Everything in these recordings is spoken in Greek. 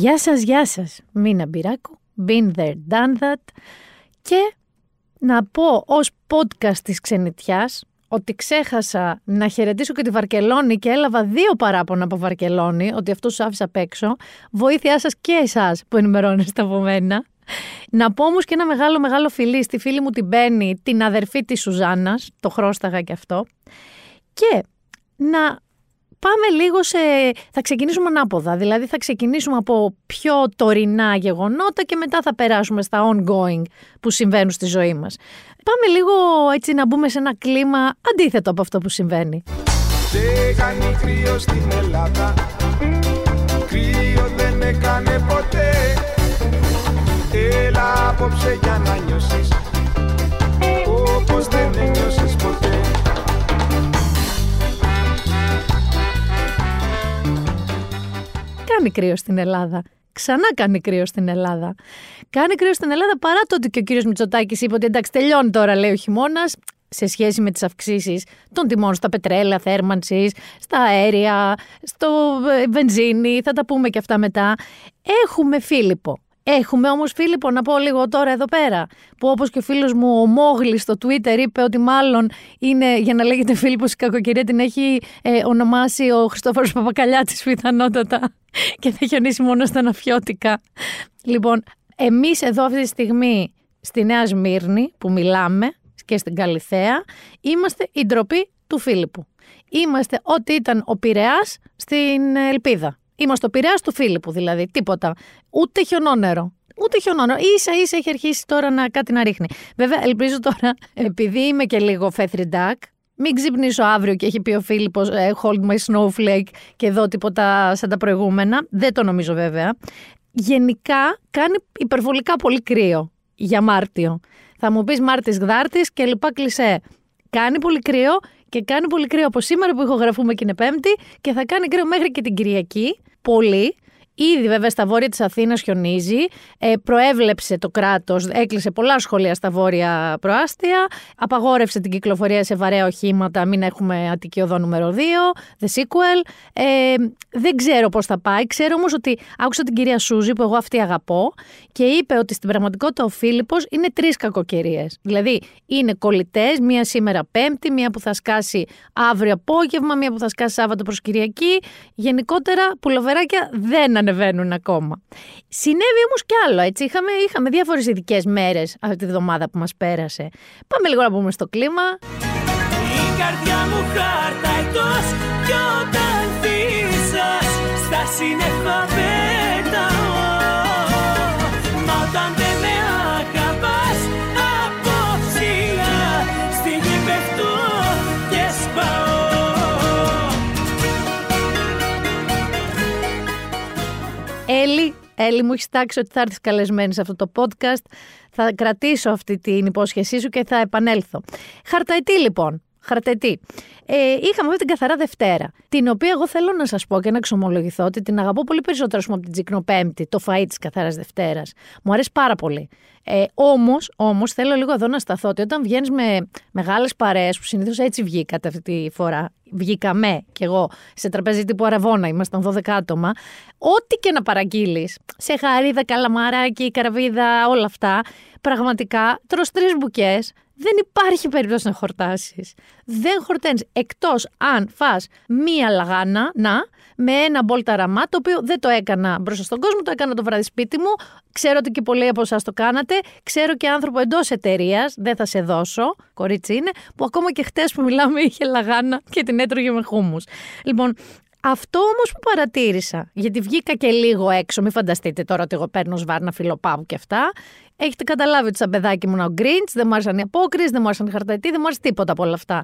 Γεια σας, γεια σας. Μίνα Μπυράκου. Been there, done that. Και να πω ως podcast της ξενιτιάς ότι ξέχασα να χαιρετήσω και τη Βαρκελόνη και έλαβα δύο παράπονα από Βαρκελόνη, ότι αυτούς τους άφησα απ' έξω. Βοήθειά σας και εσάς που ενημερώνεστε από μένα. Να πω όμως και ένα μεγάλο μεγάλο φιλί στη φίλη μου την Μπέννη, την αδερφή της Σουζάννας, το χρώσταγα και αυτό. Και να πάμε λίγο σε... Θα ξεκινήσουμε ανάποδα, δηλαδή θα ξεκινήσουμε από πιο τωρινά γεγονότα και μετά θα περάσουμε στα ongoing που συμβαίνουν στη ζωή μας. Πάμε λίγο έτσι να μπούμε σε ένα κλίμα αντίθετο από αυτό που συμβαίνει. Δεν κάνει κρύο στην Ελλάδα Κρύο δεν έκανε ποτέ Έλα απόψε για να νιώσεις Κάνει κρύο στην Ελλάδα. Ξανά κάνει κρύο στην Ελλάδα. Κάνει κρύο στην Ελλάδα παρά το ότι και ο κύριος Μητσοτάκης είπε ότι εντάξει τελειώνει τώρα λέει ο χειμώνας σε σχέση με τις αυξήσεις των τιμών στα πετρέλαια θέρμανσης, στα αέρια, στο ε, βενζίνη, θα τα πούμε και αυτά μετά. Έχουμε Φίλιππο. Έχουμε όμως Φίλιππο να πω λίγο τώρα εδώ πέρα. Που όπως και ο φίλος μου ο Μόγλης στο Twitter είπε ότι μάλλον είναι για να λέγεται Φίλιππο η κακοκαιρία την έχει ε, ονομάσει ο Χριστόφορος Παπακαλιάτης πιθανότατα και θα χιονίσει μόνο στα ναφιώτικα. Λοιπόν, εμείς εδώ αυτή τη στιγμή στη Νέα Σμύρνη που μιλάμε και στην Καλιθέα είμαστε η ντροπή του Φίλιππου. Είμαστε ό,τι ήταν ο Πειραιάς στην Ελπίδα. Είμαστε ο Πειραιάς του Φίλιππου δηλαδή, τίποτα. Ούτε χιονόνερο. Ούτε χιονόνερο. σα ίσα έχει αρχίσει τώρα να κάτι να ρίχνει. Βέβαια, ελπίζω τώρα, επειδή είμαι και λίγο φέθρι ντάκ, μην ξυπνήσω αύριο και έχει πει ο Φίλιππος ε, hold my snowflake και εδώ τίποτα σαν τα προηγούμενα. Δεν το νομίζω βέβαια. Γενικά κάνει υπερβολικά πολύ κρύο για Μάρτιο. Θα μου πεις Μάρτης Γδάρτης και λοιπά κλισέ. Κάνει πολύ κρύο και κάνει πολύ κρύο από σήμερα που ηχογραφούμε και είναι Πέμπτη και θα κάνει κρύο μέχρι και την Κυριακή. Πολύ. Ήδη βέβαια στα βόρεια της Αθήνας χιονίζει, ε, προέβλεψε το κράτος, έκλεισε πολλά σχολεία στα βόρεια προάστια, απαγόρευσε την κυκλοφορία σε βαρέα οχήματα, μην έχουμε Αττική Οδό νούμερο 2, The Sequel. Ε, δεν ξέρω πώς θα πάει, ξέρω όμως ότι άκουσα την κυρία Σούζη που εγώ αυτή αγαπώ και είπε ότι στην πραγματικότητα ο Φίλιππος είναι τρεις κακοκαιρίες. Δηλαδή είναι κολλητές, μία σήμερα Πέμπτη, μία που θα σκάσει αύριο απόγευμα, μία που θα σκάσει Σάββατο προς Κυριακή. Γενικότερα πουλοβεράκια δεν ανεβαίνουν ακόμα. Συνέβη όμως κι άλλο, έτσι. Είχαμε, είχαμε διάφορες ειδικές μέρες αυτή τη βδομάδα που μας πέρασε. Πάμε λίγο να πούμε στο κλίμα. Η καρδιά μου χάρτα εκτός κι όταν φύσας στα σύννεφα Έλλη, Έλλη μου έχεις τάξει ότι θα έρθεις καλεσμένη σε αυτό το podcast. Θα κρατήσω αυτή την υπόσχεσή σου και θα επανέλθω. Χαρταετή λοιπόν. Χαρτετή. Ε, είχαμε αυτή την καθαρά Δευτέρα. Την οποία εγώ θέλω να σας πω και να εξομολογηθώ ότι την αγαπώ πολύ περισσότερο πούμε, από την Τζικνοπέμπτη, το φαΐ της καθαράς Δευτέρας. Μου αρέσει πάρα πολύ. Ε, Όμως, όμως, θέλω λίγο εδώ να σταθώ ότι όταν βγαίνεις με μεγάλες παρέες, που συνήθως έτσι βγήκατε αυτή τη φορά, βγήκαμε κι εγώ σε τραπέζι τύπου Αραβόνα, ήμασταν 12 άτομα, ό,τι και να παραγγείλεις, σε χαρίδα, καλαμαράκι, καραβίδα, όλα αυτά, πραγματικά τρως τρεις μπουκές, δεν υπάρχει περίπτωση να χορτάσεις. Δεν χορταίνεις εκτός αν φά μία λαγάνα, να, με ένα μπολ ταραμά, το οποίο δεν το έκανα μπροστά στον κόσμο, το έκανα το βράδυ σπίτι μου. Ξέρω ότι και πολλοί από εσάς το κάνατε. Ξέρω και άνθρωπο εντός εταιρείας, δεν θα σε δώσω, κορίτσι είναι, που ακόμα και χτες που μιλάμε είχε λαγάνα και την έτρωγε με χούμους. Λοιπόν, αυτό όμως που παρατήρησα, γιατί βγήκα και λίγο έξω, μην φανταστείτε τώρα ότι εγώ παίρνω σβάρνα φιλοπάπου και αυτά. Έχετε καταλάβει ότι σαν παιδάκι μου ο Γκριντ, δεν μου άρεσαν οι απόκριες, δεν μου άρεσαν οι χαρταϊτοί, δεν μου άρεσε τίποτα από όλα αυτά.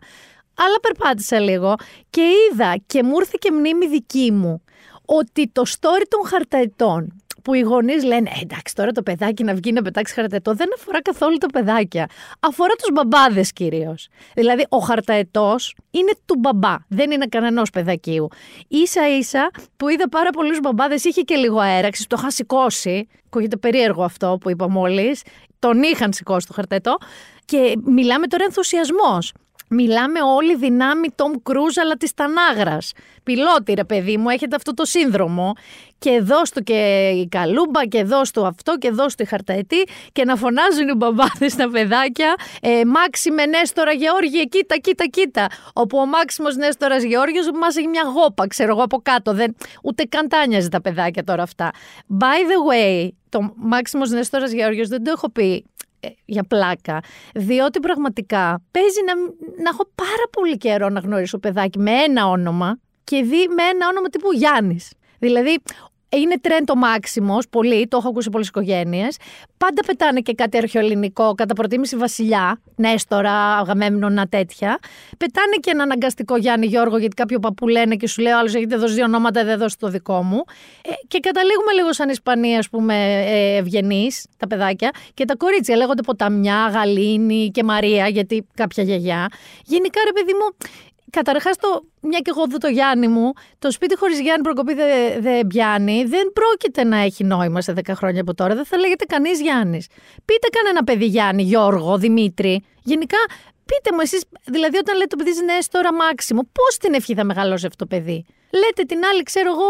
Αλλά περπάτησα λίγο και είδα και μου ήρθε και μνήμη δική μου ότι το story των χαρταϊτών που οι γονείς λένε «Ε, εντάξει τώρα το παιδάκι να βγει να πετάξει χαρταετό δεν αφορά καθόλου τα παιδάκια. Αφορά τους μπαμπάδες κυρίως. Δηλαδή ο χαρταετός είναι του μπαμπά, δεν είναι κανένα παιδακίου. σα ίσα που είδα πάρα πολλούς μπαμπάδες, είχε και λίγο αέραξης, το είχα σηκώσει. Ακούγεται περίεργο αυτό που είπα μόλις. Τον είχαν σηκώσει το χαρταετό. Και μιλάμε τώρα ενθουσιασμός. Μιλάμε όλη δυνάμει Tom Cruise, αλλά της Τανάγρας. Πιλότη, ρε παιδί μου, έχετε αυτό το σύνδρομο. Και δώσ' του και η καλούμπα, και δώσ' του αυτό, και δώσ' του η χαρταετή. Και να φωνάζουν οι μπαμπάδες στα παιδάκια. Ε, Μάξιμε Νέστορα Γεώργιε, κοίτα, κοίτα, κοίτα. Όπου ο Μάξιμος Νέστορας Γεώργιος μας έχει μια γόπα, ξέρω εγώ από κάτω. Δεν, ούτε καν τάνιαζε τα παιδάκια τώρα αυτά. By the way, το Μάξιμος Νέστορας Γεώργιος δεν το έχω πει ε, για πλάκα. Διότι πραγματικά παίζει να, να έχω πάρα πολύ καιρό να γνωρίσω παιδάκι με ένα όνομα και δει με ένα όνομα τύπου Γιάννης. Δηλαδή, είναι τρέν το μάξιμος, πολύ, το έχω ακούσει πολλές οικογένειες. Πάντα πετάνε και κάτι αρχαιοελληνικό, κατά προτίμηση Βασιλιά, Νέστορα, Αγαμέμνονα, τέτοια. Πετάνε και ένα αναγκαστικό Γιάννη Γιώργο, γιατί κάποιο παππού λένε και σου λέει: Άλλος έχετε δώσει δύο ονόματα, δεν δώσει το δικό μου. Ε, και καταλήγουμε λίγο σαν Ισπανία, ας πούμε, ε, ευγενείς, τα παιδάκια. Και τα κορίτσια λέγονται Ποταμιά, Γαλήνη και Μαρία, γιατί κάποια γιαγιά. Γενικά, ρε παιδί μου, Καταρχάς, το, μια και εγώ δω το Γιάννη μου, το σπίτι χωρίς Γιάννη προκοπή δεν δε πιάνει, δεν πρόκειται να έχει νόημα σε 10 χρόνια από τώρα. Δεν θα λέγεται κανείς Γιάννης. Πείτε κανένα παιδί Γιάννη, Γιώργο, Δημήτρη. Γενικά, πείτε μου εσείς, δηλαδή, όταν λέτε το παιδί είναι τώρα μάξιμο, πώς την ευχή θα μεγαλώσει αυτό το παιδί; Λέτε την άλλη, ξέρω εγώ,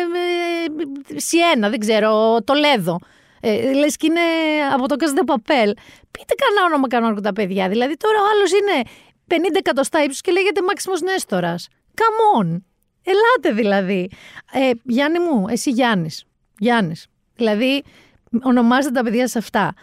ε, ε, Σιένα, δεν ξέρω, το Λέδο. Ε, Λες και είναι από το Κάζα Παπέλ. Πείτε κανένα όνομα κανόνικο τα παιδιά. Δηλαδή τώρα ο άλλος είναι 50 εκατοστά ύψους και λέγεται Μάξιμος Νέστορας. Come on. Ελάτε δηλαδή. Ε, Γιάννη μου, εσύ Γιάννης. Γιάννης. Δηλαδή, ονομάζετε τα παιδιά σε αυτά.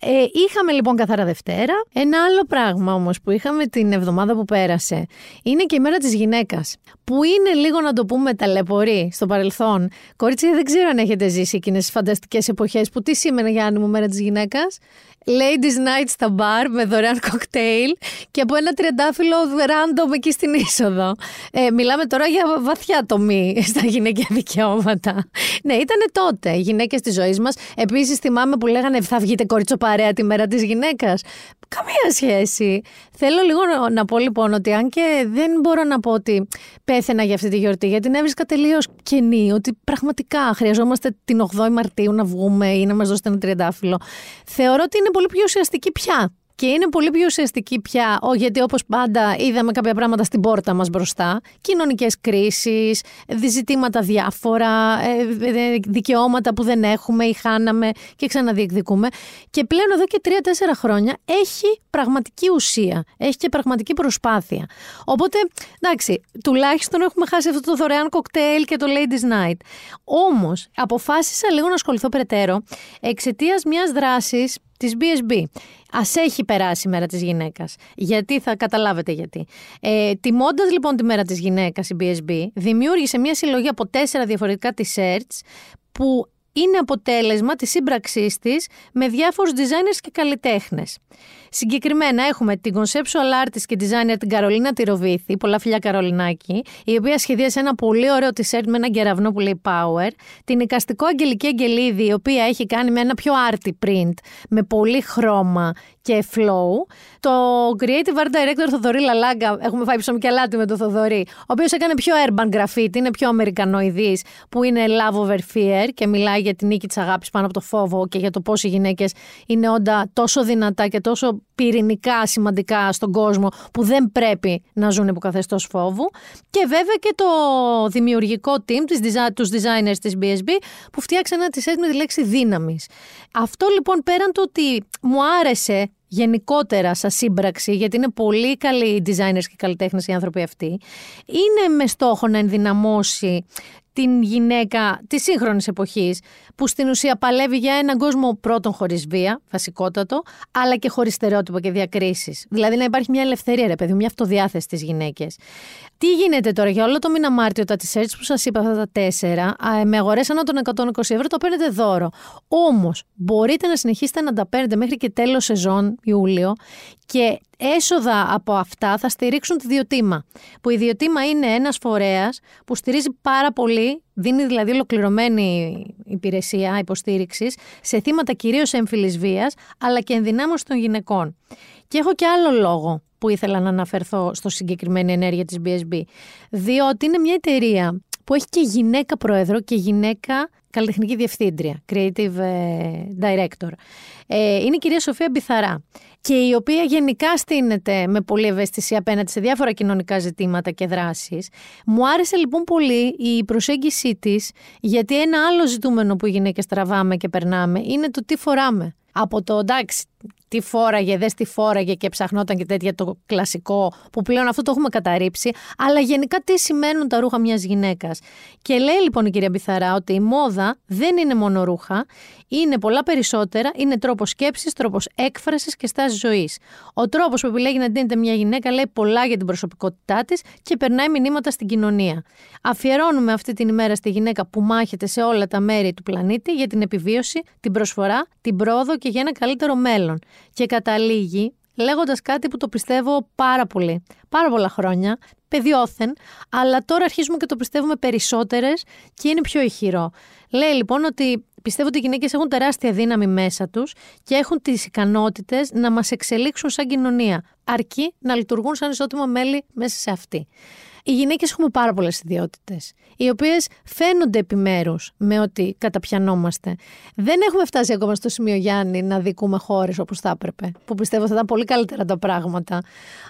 Ε, είχαμε λοιπόν καθαρά Δευτέρα. Ένα άλλο πράγμα όμως που είχαμε την εβδομάδα που πέρασε είναι και η μέρα της γυναίκας. Που είναι λίγο να το πούμε ταλαιπωρή στο παρελθόν. Κορίτσια, δεν ξέρω αν έχετε ζήσει εκείνες τις φανταστικές εποχές που τι σήμαινε Γιάννη μου μέρα της γυναίκας. Ladies Night στα μπαρ με δωρεάν κοκτέιλ και από ένα τριαντάφυλλο random εκεί στην είσοδο. Ε, μιλάμε τώρα για βαθιά τομή στα γυναικεία δικαιώματα. ναι, ήταν τότε οι γυναίκες της ζωής μας. Επίσης, θυμάμαι που λέγανε Θα βγείτε κόριτσο παρέα τη μέρα της γυναίκας. Καμία σχέση. Θέλω λίγο να, να πω λοιπόν ότι αν και δεν μπορώ να πω ότι πέθαινα για αυτή τη γιορτή, γιατί την έβρισκα τελείως κενή, ότι πραγματικά χρειαζόμαστε την 8η Μαρτίου να βγούμε ή να μας δώσετε ένα τριαντάφυλλο. Θεωρώ ότι είναι πολύ πιο ουσιαστική πια. Και είναι πολύ πιο ουσιαστική πια, ό, γιατί όπως πάντα είδαμε κάποια πράγματα στην πόρτα μας μπροστά, κοινωνικές κρίσεις, ζητήματα διάφορα, ε, δικαιώματα που δεν έχουμε ή χάναμε και ξαναδιεκδικούμε. Και πλέον εδώ και τρία-τέσσερα χρόνια έχει πραγματική ουσία, έχει και πραγματική προσπάθεια. Οπότε, εντάξει, τουλάχιστον έχουμε χάσει αυτό το δωρεάν κοκτέιλ και το Ladies Night. Όμως, αποφάσισα λίγο να ασχοληθώ περαιτέρω εξαιτίας μιας δράσης της BSB. Α έχει περάσει η μέρα της γυναίκας. Γιατί θα καταλάβετε γιατί. Ε, Τιμώντας λοιπόν τη μέρα της γυναίκας η BSB, δημιούργησε μια συλλογή από τέσσερα διαφορετικά t-shirts που είναι αποτέλεσμα της σύμπραξής της με διάφορους designers και καλλιτέχνες. Συγκεκριμένα έχουμε την conceptual artist και designer την Καρολίνα Τυροβίθη, πολλά φιλιά Καρολινάκη, η οποία σχεδίασε ένα πολύ ωραίο t-shirt με ένα κεραυνό που λέει Power. Την οικαστικό Αγγελική Αγγελίδη, η οποία έχει κάνει με ένα πιο arty print, με πολύ χρώμα και flow. Το creative art director Θοδωρή Λαλάγκα, έχουμε φάει ψωμικιαλάτι με το Θοδωρή, ο οποίος έκανε πιο urban graffiti, είναι πιο αμερικανοειδής, που είναι love over fear και μιλάει για την νίκη της αγάπης πάνω από το φόβο και για το πώς οι γυναίκες είναι όντα τόσο δυνατά και τόσο πυρηνικά σημαντικά στον κόσμο που δεν πρέπει να ζουν υπό καθεστώς φόβου. Και βέβαια και το δημιουργικό team, τους designers της BSB, που φτιάξε ένα τη με τη λέξη δύναμης. Αυτό λοιπόν πέραν το ότι μου άρεσε γενικότερα σαν σύμπραξη, γιατί είναι πολύ καλοί οι designers και καλλιτέχνες οι άνθρωποι αυτοί, είναι με στόχο να ενδυναμώσει την γυναίκα της σύγχρονης εποχής, που στην ουσία παλεύει για έναν κόσμο πρώτον χωρίς βία, βασικότατο, αλλά και χωρίς στερεότυπα και διακρίσεις. Δηλαδή να υπάρχει μια ελευθερία, ρε παιδί, μια αυτοδιάθεση στις γυναίκες. Τι γίνεται τώρα για όλο το μήνα Μάρτιο, τα t που σας είπα, αυτά τα τέσσερα, με αγορές ανά των 120 ευρώ, το παίρνετε δώρο. Όμως μπορείτε να συνεχίσετε να τα παίρνετε μέχρι και τέλος σεζόν, Ιούλιο, και έσοδα από αυτά θα στηρίξουν τη Διοτήμα. Που η Διοτήμα είναι ένας φορέας που στηρίζει πάρα πολύ, δίνει δηλαδή ολοκληρωμένη υπηρεσία υποστήριξης σε θύματα κυρίως εμφυλής βίας, αλλά και ενδυνάμωσης των γυναικών. Και έχω και άλλο λόγο που ήθελα να αναφερθώ στο συγκεκριμένη ενέργεια της BSB. Διότι είναι μια εταιρεία που έχει και γυναίκα πρόεδρο και γυναίκα καλλιτεχνική διευθύντρια, creative ε, director. Ε, είναι η κυρία Σοφία Μπιθαρά και η οποία γενικά στείνεται με πολλή ευαισθησία απέναντι σε διάφορα κοινωνικά ζητήματα και δράσεις. Μου άρεσε λοιπόν πολύ η προσέγγιση της γιατί ένα άλλο ζητούμενο που οι γυναίκες τραβάμε και περνάμε είναι το τι φοράμε. Από το εντάξει, τι φόραγε, δες τι φόραγε και ψαχνόταν και τέτοια το κλασικό, που πλέον αυτό το έχουμε καταρρύψει, αλλά γενικά τι σημαίνουν τα ρούχα μιας γυναίκας. Και λέει λοιπόν η κυρία Μπιθαρά ότι η μόδα δεν είναι μόνο ρούχα, είναι πολλά περισσότερα, είναι τρόπος σκέψης, τρόπος έκφρασης και στάση ζωής. Ο τρόπος που επιλέγει να ντύνεται μια γυναίκα λέει πολλά για την προσωπικότητά της και περνάει μηνύματα στην κοινωνία. Αφιερώνουμε αυτή την ημέρα στη γυναίκα που μάχεται σε όλα τα μέρη του πλανήτη για την επιβίωση, την προσφορά, την πρόοδο και για ένα καλύτερο μέλλον. Και καταλήγει λέγοντας κάτι που το πιστεύω πάρα πολύ. Πάρα πολλά χρόνια, παιδιόθεν, αλλά τώρα αρχίζουμε και το πιστεύουμε περισσότερες και είναι πιο ηχηρό. Λέει λοιπόν ότι πιστεύω ότι οι γυναίκες έχουν τεράστια δύναμη μέσα τους και έχουν τις ικανότητες να μας εξελίξουν σαν κοινωνία, αρκεί να λειτουργούν σαν ισότιμα μέλη μέσα σε αυτή. Οι γυναίκες έχουμε πάρα πολλές ιδιότητες, οι οποίες φαίνονται επιμέρους με ότι καταπιανόμαστε. Δεν έχουμε φτάσει ακόμα στο σημείο, Γιάννη, να δικούμε χώρες όπως θα έπρεπε, που πιστεύω θα ήταν πολύ καλύτερα τα πράγματα.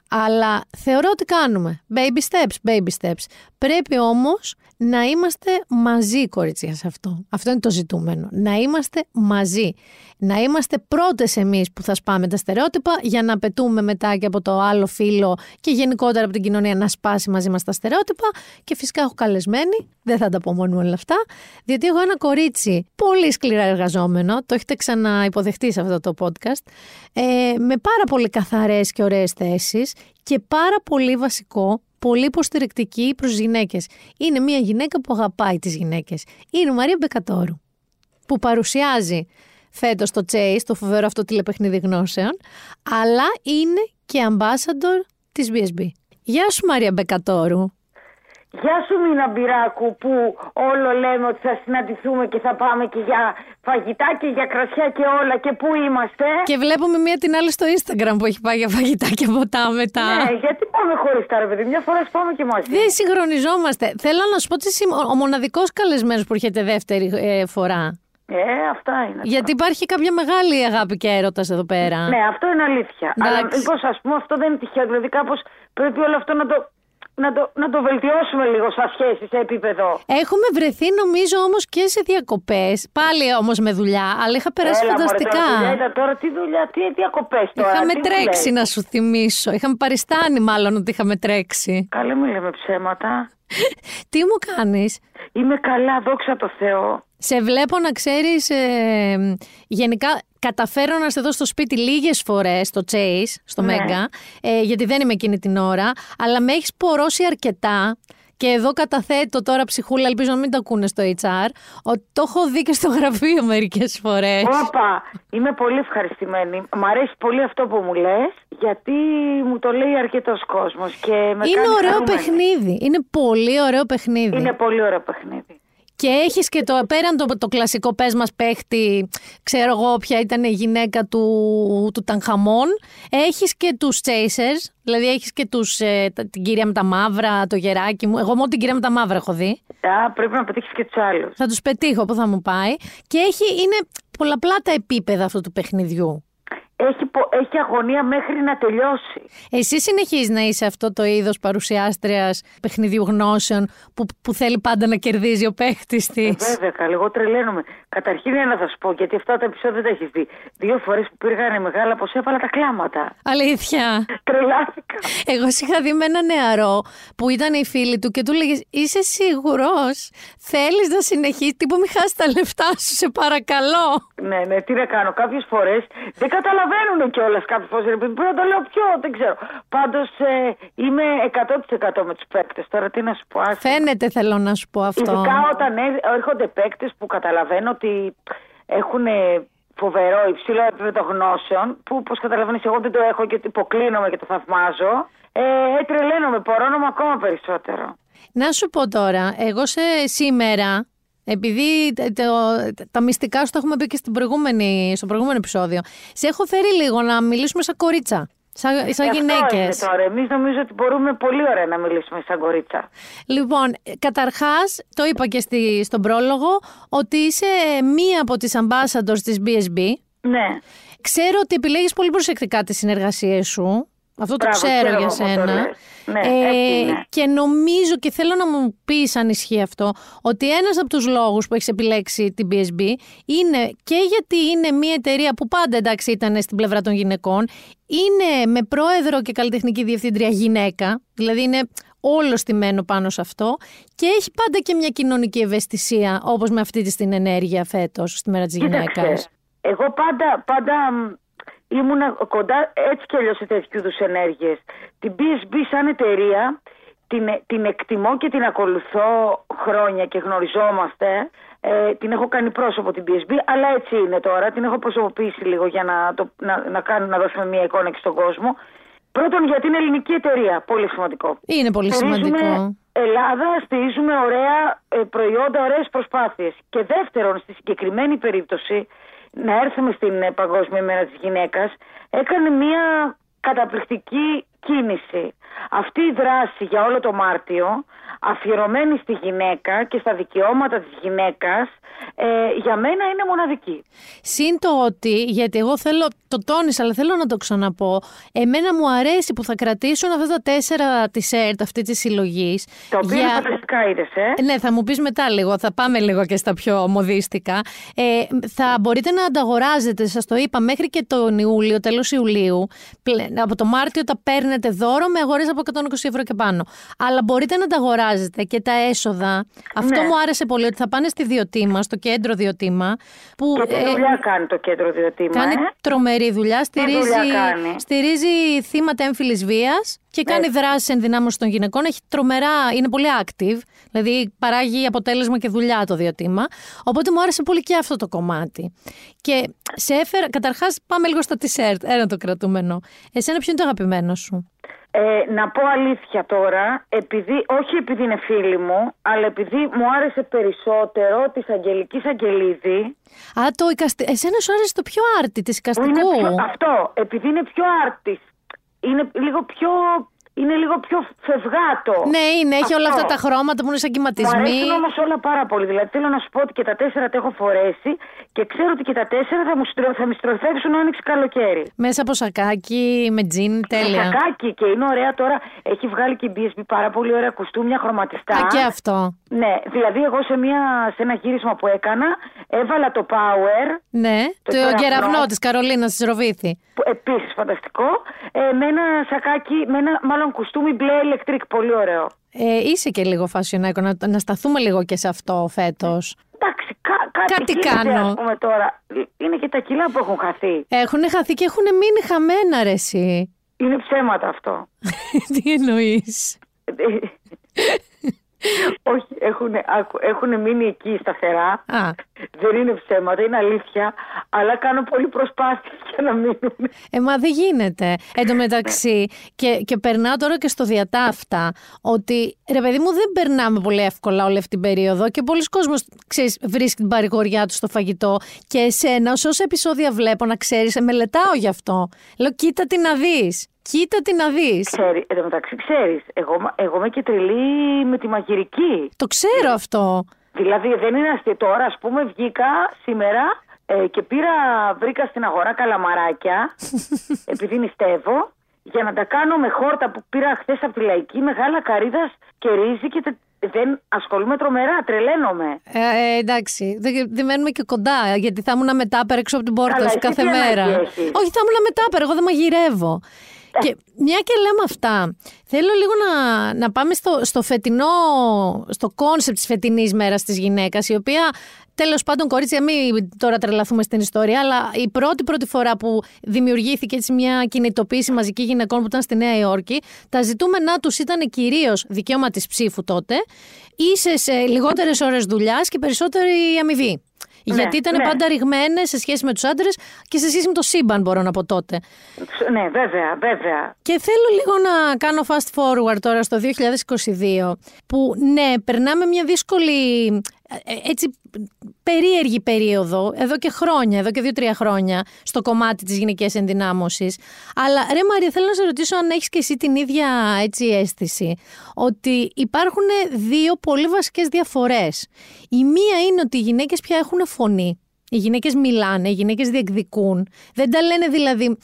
Αλλά θεωρώ ότι κάνουμε. Baby steps, baby steps. Πρέπει όμως να είμαστε μαζί, κορίτσια, σε αυτό. Αυτό είναι το ζητούμενο. Να είμαστε μαζί. Να είμαστε πρώτες εμείς που θα σπάμε τα στερεότυπα για να πετούμε μετά και από το άλλο φύλλο και γενικότερα από την κοινωνία να σπάσει μαζί μας τα στερεότυπα. Και φυσικά έχω καλεσμένη, δεν θα τα πω μόνο όλα αυτά, διότι έχω ένα κορίτσι πολύ σκληρά εργαζόμενο, το έχετε ξαναυποδεχτεί σε αυτό το podcast, ε, με πάρα πολύ καθαρές και ωραίες θέσεις και πάρα πολύ βασικό πολύ υποστηρικτική προς γυναίκες. Είναι μια γυναίκα που αγαπάει τις γυναίκες. Είναι η Μαρία Μπεκατόρου, που παρουσιάζει φέτος το Chase, το φοβερό αυτό τηλεπαιχνίδι γνώσεων, αλλά είναι και ambassador της BSB. Γεια σου Μαρία Μπεκατόρου. Γεια σου Μίνα Μπυράκου που όλο λέμε ότι θα συναντηθούμε και θα πάμε και για φαγητά και για κρασιά και όλα και πού είμαστε; Και βλέπουμε μία την άλλη στο Instagram που έχει πάει για φαγητά και ποτά μετά. Ναι, γιατί πάμε χωρίς τα ρε παιδί, μια φορά πάμε και μαζί. Δεν συγχρονιζόμαστε. Θέλω να σου πω ότι είσαι ο μοναδικός καλεσμένος που έρχεται δεύτερη ε, φορά. Ε, αυτά είναι. Γιατί υπάρχει κάποια μεγάλη αγάπη και έρωτας εδώ πέρα. Ναι, αυτό είναι αλήθεια. Εντάξει. Αλλά μήπως ας πούμε αυτό δεν είναι τυχαίο. Δηλαδή κάπως πρέπει όλο αυτό να το, να, το, να το βελτιώσουμε λίγο στα σχέση, σε επίπεδο. Έχουμε βρεθεί νομίζω όμως και σε διακοπές, πάλι όμως με δουλειά, αλλά είχα περάσει Έλα, μωρέ, φανταστικά. τώρα, δουλειά ήταν τώρα τι δουλειά, τι διακοπές τώρα. Είχαμε τι μου τρέξει λες. να σου θυμίσω. Είχαμε παριστάνει μάλλον ότι είχαμε τρέξει. Καλέ μου λέμε ψέματα. Τι μου κάνεις; Είμαι καλά, δόξα τω Θεώ. Σε βλέπω να ξέρεις, ε, γενικά καταφέρω να σε δω στο σπίτι λίγες φορές στο Chase, στο Ναι. Μέγκα, ε, γιατί δεν είμαι εκείνη την ώρα, αλλά με έχεις πορώσει αρκετά και εδώ καταθέτω τώρα ψυχούλα, ελπίζω να μην το ακούνε στο HR, ότι το έχω δει και στο γραφείο μερικές φορές. Όπα, είμαι πολύ ευχαριστημένη. Μ' αρέσει πολύ αυτό που μου λες, γιατί μου το λέει αρκετός κόσμος και με Είναι κάνει ωραίο χαρούμενη. παιχνίδι. Είναι πολύ ωραίο παιχνίδι. Είναι πολύ ωραίο παιχνίδι. Και έχεις και το πέραν το, το κλασικό πες μας παίχτη, ξέρω εγώ ποια ήταν η γυναίκα του, του Τανχαμών. Έχεις και τους chasers, δηλαδή έχεις και τους, ε, τα- την κυρία με τα μαύρα, το γεράκι μου. Εγώ μόνο την κυρία με τα μαύρα έχω δει. Α, πρέπει να πετύχεις και τους άλλους. Θα τους πετύχω που θα μου πάει. Και έχει, είναι πολλαπλά τα επίπεδα αυτού του παιχνιδιού. Έχει, πο- έχει αγωνία μέχρι να τελειώσει. Εσύ συνεχίζεις να είσαι αυτό το είδος παρουσιάστριας παιχνιδιού γνώσεων που, που θέλει πάντα να κερδίζει ο παίχτης της; Ε, βέβαια, καλή, εγώ τρελαίνομαι. Καταρχήν ένα θα σου πω, γιατί αυτά τα επεισόδια δεν τα έχεις δει. Δύο φορές που πήγανε μεγάλα, πως έβαλα τα κλάματα. Αλήθεια. Τρελάθηκα. Εγώ σε είχα δει με ένα νεαρό που ήταν η φίλη του και του λέγε Είσαι σίγουρος, θέλεις να συνεχίσεις; Τι που μην χάσεις τα λεφτά σου, σε παρακαλώ. ναι, ναι, τι να κάνω. Κάποιες φορές δεν καταλαβαίνουν κιόλας κάποιε φορέ. Πρέπει να το λέω πιο, δεν ξέρω. Πάντως ε, είμαι 100% με τους παίκτες. Τώρα τι να σου πω. άσε. Φαίνεται, θέλω να σου πω αυτό. Ειδικά όταν έ- έρχονται παίκτες που καταλαβαίνω ότι έχουν φοβερό υψηλό επίπεδο γνώσεων, που όπως καταλαβαίνεις, εγώ δεν το έχω και ότι υποκλίνομαι και το θαυμάζω. Ε, ε, τρελαίνομαι, πορώνομαι ακόμα περισσότερο. Να σου πω τώρα, εγώ σε σήμερα, επειδή τε- το- τα μυστικά σου τα έχουμε πει και στην προηγούμενη, στο προηγούμενο επεισόδιο, σε έχω φέρει λίγο να μιλήσουμε σαν κορίτσα. Σαν, σαν Ε, Αυτό γυναίκες. είναι τώρα. Εμείς νομίζω ότι μπορούμε πολύ ωραία να μιλήσουμε σαν κορίτσα. Λοιπόν, καταρχάς, το είπα και στη, στον πρόλογο, ότι είσαι μία από τις ambassadors της BSB. Ναι. Ξέρω ότι επιλέγεις πολύ προσεκτικά τις συνεργασίες σου. Αυτό το Μπράβο, ξέρω ξέρω για μου το σένα. λες. Ναι, Ε, έτσι είναι. και νομίζω και θέλω να μου πεις αν ισχύει αυτό, ότι ένας από τους λόγους που έχεις επιλέξει την BSB είναι και γιατί είναι μια εταιρεία που πάντα εντάξει ήταν στην πλευρά των γυναικών, είναι με πρόεδρο και καλλιτεχνική διευθύντρια γυναίκα, δηλαδή είναι όλο στημένο πάνω σε αυτό και έχει πάντα και μια κοινωνική ευαισθησία όπως με αυτή της την ενέργεια φέτος στη μέρα της γυναίκας. Κοίταξε, εγώ πάντα, πάντα μ, ήμουνα κοντά έτσι κι αλλιώς σε τέτοιου είδους ενέργειες. Την BSB σαν εταιρεία την, την εκτιμώ και την ακολουθώ χρόνια και γνωριζόμαστε. Ε, την έχω κάνει πρόσωπο την BSB, αλλά έτσι είναι τώρα. Την έχω προσωποποιήσει λίγο για να, το, να, να, κάνουμε, να δώσουμε μια εικόνα και στον κόσμο. Πρώτον, γιατί είναι ελληνική εταιρεία. Πολύ σημαντικό. Είναι πολύ Στηρίζουμε σημαντικό. Ελλάδα, στηρίζουμε ωραία ε, προϊόντα, ωραίες προσπάθειες. Και δεύτερον, στη συγκεκριμένη περίπτωση, να έρθουμε στην ε, Παγκόσμια ημέρα της γυναίκας, έκανε μια καταπληκτική κίνηση. Αυτή η δράση για όλο το Μάρτιο, αφιερωμένη στη γυναίκα και στα δικαιώματα της γυναίκας, ε, για μένα είναι μοναδική. Συν το ότι, γιατί εγώ θέλω, το τόνισα, αλλά θέλω να το ξαναπώ, εμένα μου αρέσει που θα κρατήσουν αυτά τα τέσσερα της ΕΡΤ αυτή της συλλογής. Το οποίο είναι φανταστικά είδες, ε; Ναι, θα μου πεις μετά λίγο, θα πάμε λίγο και στα πιο μοδίστικα. Ε, θα μπορείτε να ανταγοράζετε, σας το είπα, μέχρι και τον Ιούλιο, τέλος Ιουλίου. Πλε- Από το Μάρτιο τα παίρνετε δώρο με αγορές από 120 ευρώ και πάνω. Αλλά μπορείτε να ανταγοράζετε και τα έσοδα. Αυτό Ναι. μου άρεσε πολύ, ότι θα πάνε στη Διοτήμα, στο κέντρο Διοτήμα. Που, Και τι ε, δουλειά κάνει το κέντρο Διοτήμα, Κάνει ε; τρομερή δουλειά, στηρίζει, δουλειά κάνει; στηρίζει θύματα έμφυλης βίας και κάνει Έτσι. δράσεις ενδυνάμωσης των γυναικών. Έχει τρομερά, είναι πολύ active, δηλαδή παράγει αποτέλεσμα και δουλειά το διοτήμα. Οπότε μου άρεσε πολύ και αυτό το κομμάτι. Και σε έφερα, καταρχάς πάμε λίγο στα t-shirt, ένα το κρατούμενο. Εσένα ποιο είναι το αγαπημένο σου; Ε, να πω αλήθεια τώρα, επειδή, όχι επειδή είναι φίλη μου, αλλά επειδή μου άρεσε περισσότερο της Αγγελικής Αγγελίδη, Α, το οικαστε... εσένα σου άρεσε το πιο άρτη της που είναι οικαστικού. πιο, αυτό, επειδή είναι πιο άρτης, είναι λίγο πιο, είναι λίγο πιο φευγάτο. Ναι, είναι, έχει όλα Αυτό. αυτά τα χρώματα που είναι σαν Μου κυματισμοί. αρέσουν όμως όλα πάρα πολύ. Δηλαδή θέλω να σου πω ότι και τα τέσσερα τα έχω φορέσει και ξέρω ότι και τα τέσσερα θα, μου στρο... θα με στροφεύσουν άνοιξη καλοκαίρι. Μέσα από σακάκι, με τζιν, τέλεια. Σακάκι και είναι ωραία τώρα. Έχει βγάλει και η BSB πάρα πολύ ωραία κουστούμια χρωματιστά. Α, και αυτό. Ναι, δηλαδή εγώ σε, μια, σε ένα γύρισμα που έκανα έβαλα το Power, Ναι, Το το κεραυνό. κεραυνό τη Καρολίνας της Ροβίθη. που επίσης φανταστικό, ε, με ένα σακάκι, με ένα μάλλον κουστούμι μπλε ηλεκτρικ, πολύ ωραίο. Ε, είσαι και λίγο φασιονέκο, να, να σταθούμε λίγο και σε αυτό φέτος. Εντάξει, κά, κάτι, Κάτι γίνεται, κάνω. ας πούμε τώρα. Είναι και τα κιλά που έχουν χαθεί. Έχουν χαθεί και έχουν μείνει χαμένα, ρε εσύ. Είναι ψέματα αυτό. Τι εννοείς; Όχι, έχουν, έχουν μείνει εκεί σταθερά. Α, Δεν είναι ψέματα, είναι αλήθεια. Αλλά κάνω πολύ προσπάθεια για να μείνουν. ε, μα δεν γίνεται. Εν τω μεταξύ, και, και περνάω τώρα και στο διατάφτα, ότι ρε παιδί μου δεν περνάμε πολύ εύκολα όλη αυτή την περίοδο και πολλοί κόσμος, ξέρεις, βρίσκει την παρηγοριά του στο φαγητό και εσένα, όσο όσα επεισόδια βλέπω να ξέρεις, ε, μελετάω γι' αυτό. Λέω, κοίτα τι να δεις. Κοίτα τι να δεις. Ξέρει, εν τω μεταξύ, ξέρεις, εγώ, εγώ είμαι και τρελή με τη μαγειρική. Το ξέρω αυτό. Δηλαδή δεν είναι αστείο. Τώρα, ας πούμε, βγήκα σήμερα ε, και πήρα, βρήκα στην αγορά καλαμαράκια, επειδή νηστεύω, για να τα κάνω με χόρτα που πήρα χθες από τη λαϊκή, μεγάλα καρύδας και ρύζι και τε- δεν ασχολούμαι τρομερά, τρελαίνομαι. Ε, ε, εντάξει, δεν, δεν μένουμε και κοντά, γιατί θα ήμουν με τάπερα έξω από την πόρτα Καλά, σου εσύ κάθε τι μέρα. ανάγκη έχεις; Όχι, θα ήμουν με τάπερα, εγώ δεν μαγειρεύω. Και μια και λέμε αυτά, θέλω λίγο να, να πάμε στο, στο φετινό, στο concept της φετινής μέρας της γυναίκας, η οποία τέλος πάντων κορίτσια μην τώρα τρελαθούμε στην ιστορία, αλλά η πρώτη πρώτη φορά που δημιουργήθηκε έτσι μια κινητοποίηση μαζική γυναικών που ήταν στη Νέα Υόρκη, τα ζητούμενά τους ήταν κυρίως δικαίωμα της ψήφου τότε, ίσες ε, λιγότερες ώρες δουλειάς και περισσότερη αμοιβή. Ναι, Γιατί ήταν ναι. πάντα ρηγμένες σε σχέση με τους άντρες και σε σχέση με το σύμπαν, μπορώ να πω τότε. Ναι, βέβαια, βέβαια. Και θέλω λίγο να κάνω fast forward τώρα στο 2022, που ναι, περνάμε μια δύσκολη ε, έτσι περίεργη περίοδο, εδώ και χρόνια, εδώ και δύο-τρία χρόνια, στο κομμάτι της γυναικείας ενδυνάμωσης. Αλλά ρε Μαρία, θέλω να σε ρωτήσω αν έχεις και εσύ την ίδια έτσι αίσθηση, ότι υπάρχουν δύο πολύ βασικές διαφορές. Η μία είναι ότι οι γυναίκες πια έχουν φωνή. Οι γυναίκες μιλάνε, οι γυναίκες διεκδικούν. Δεν τα λένε δηλαδή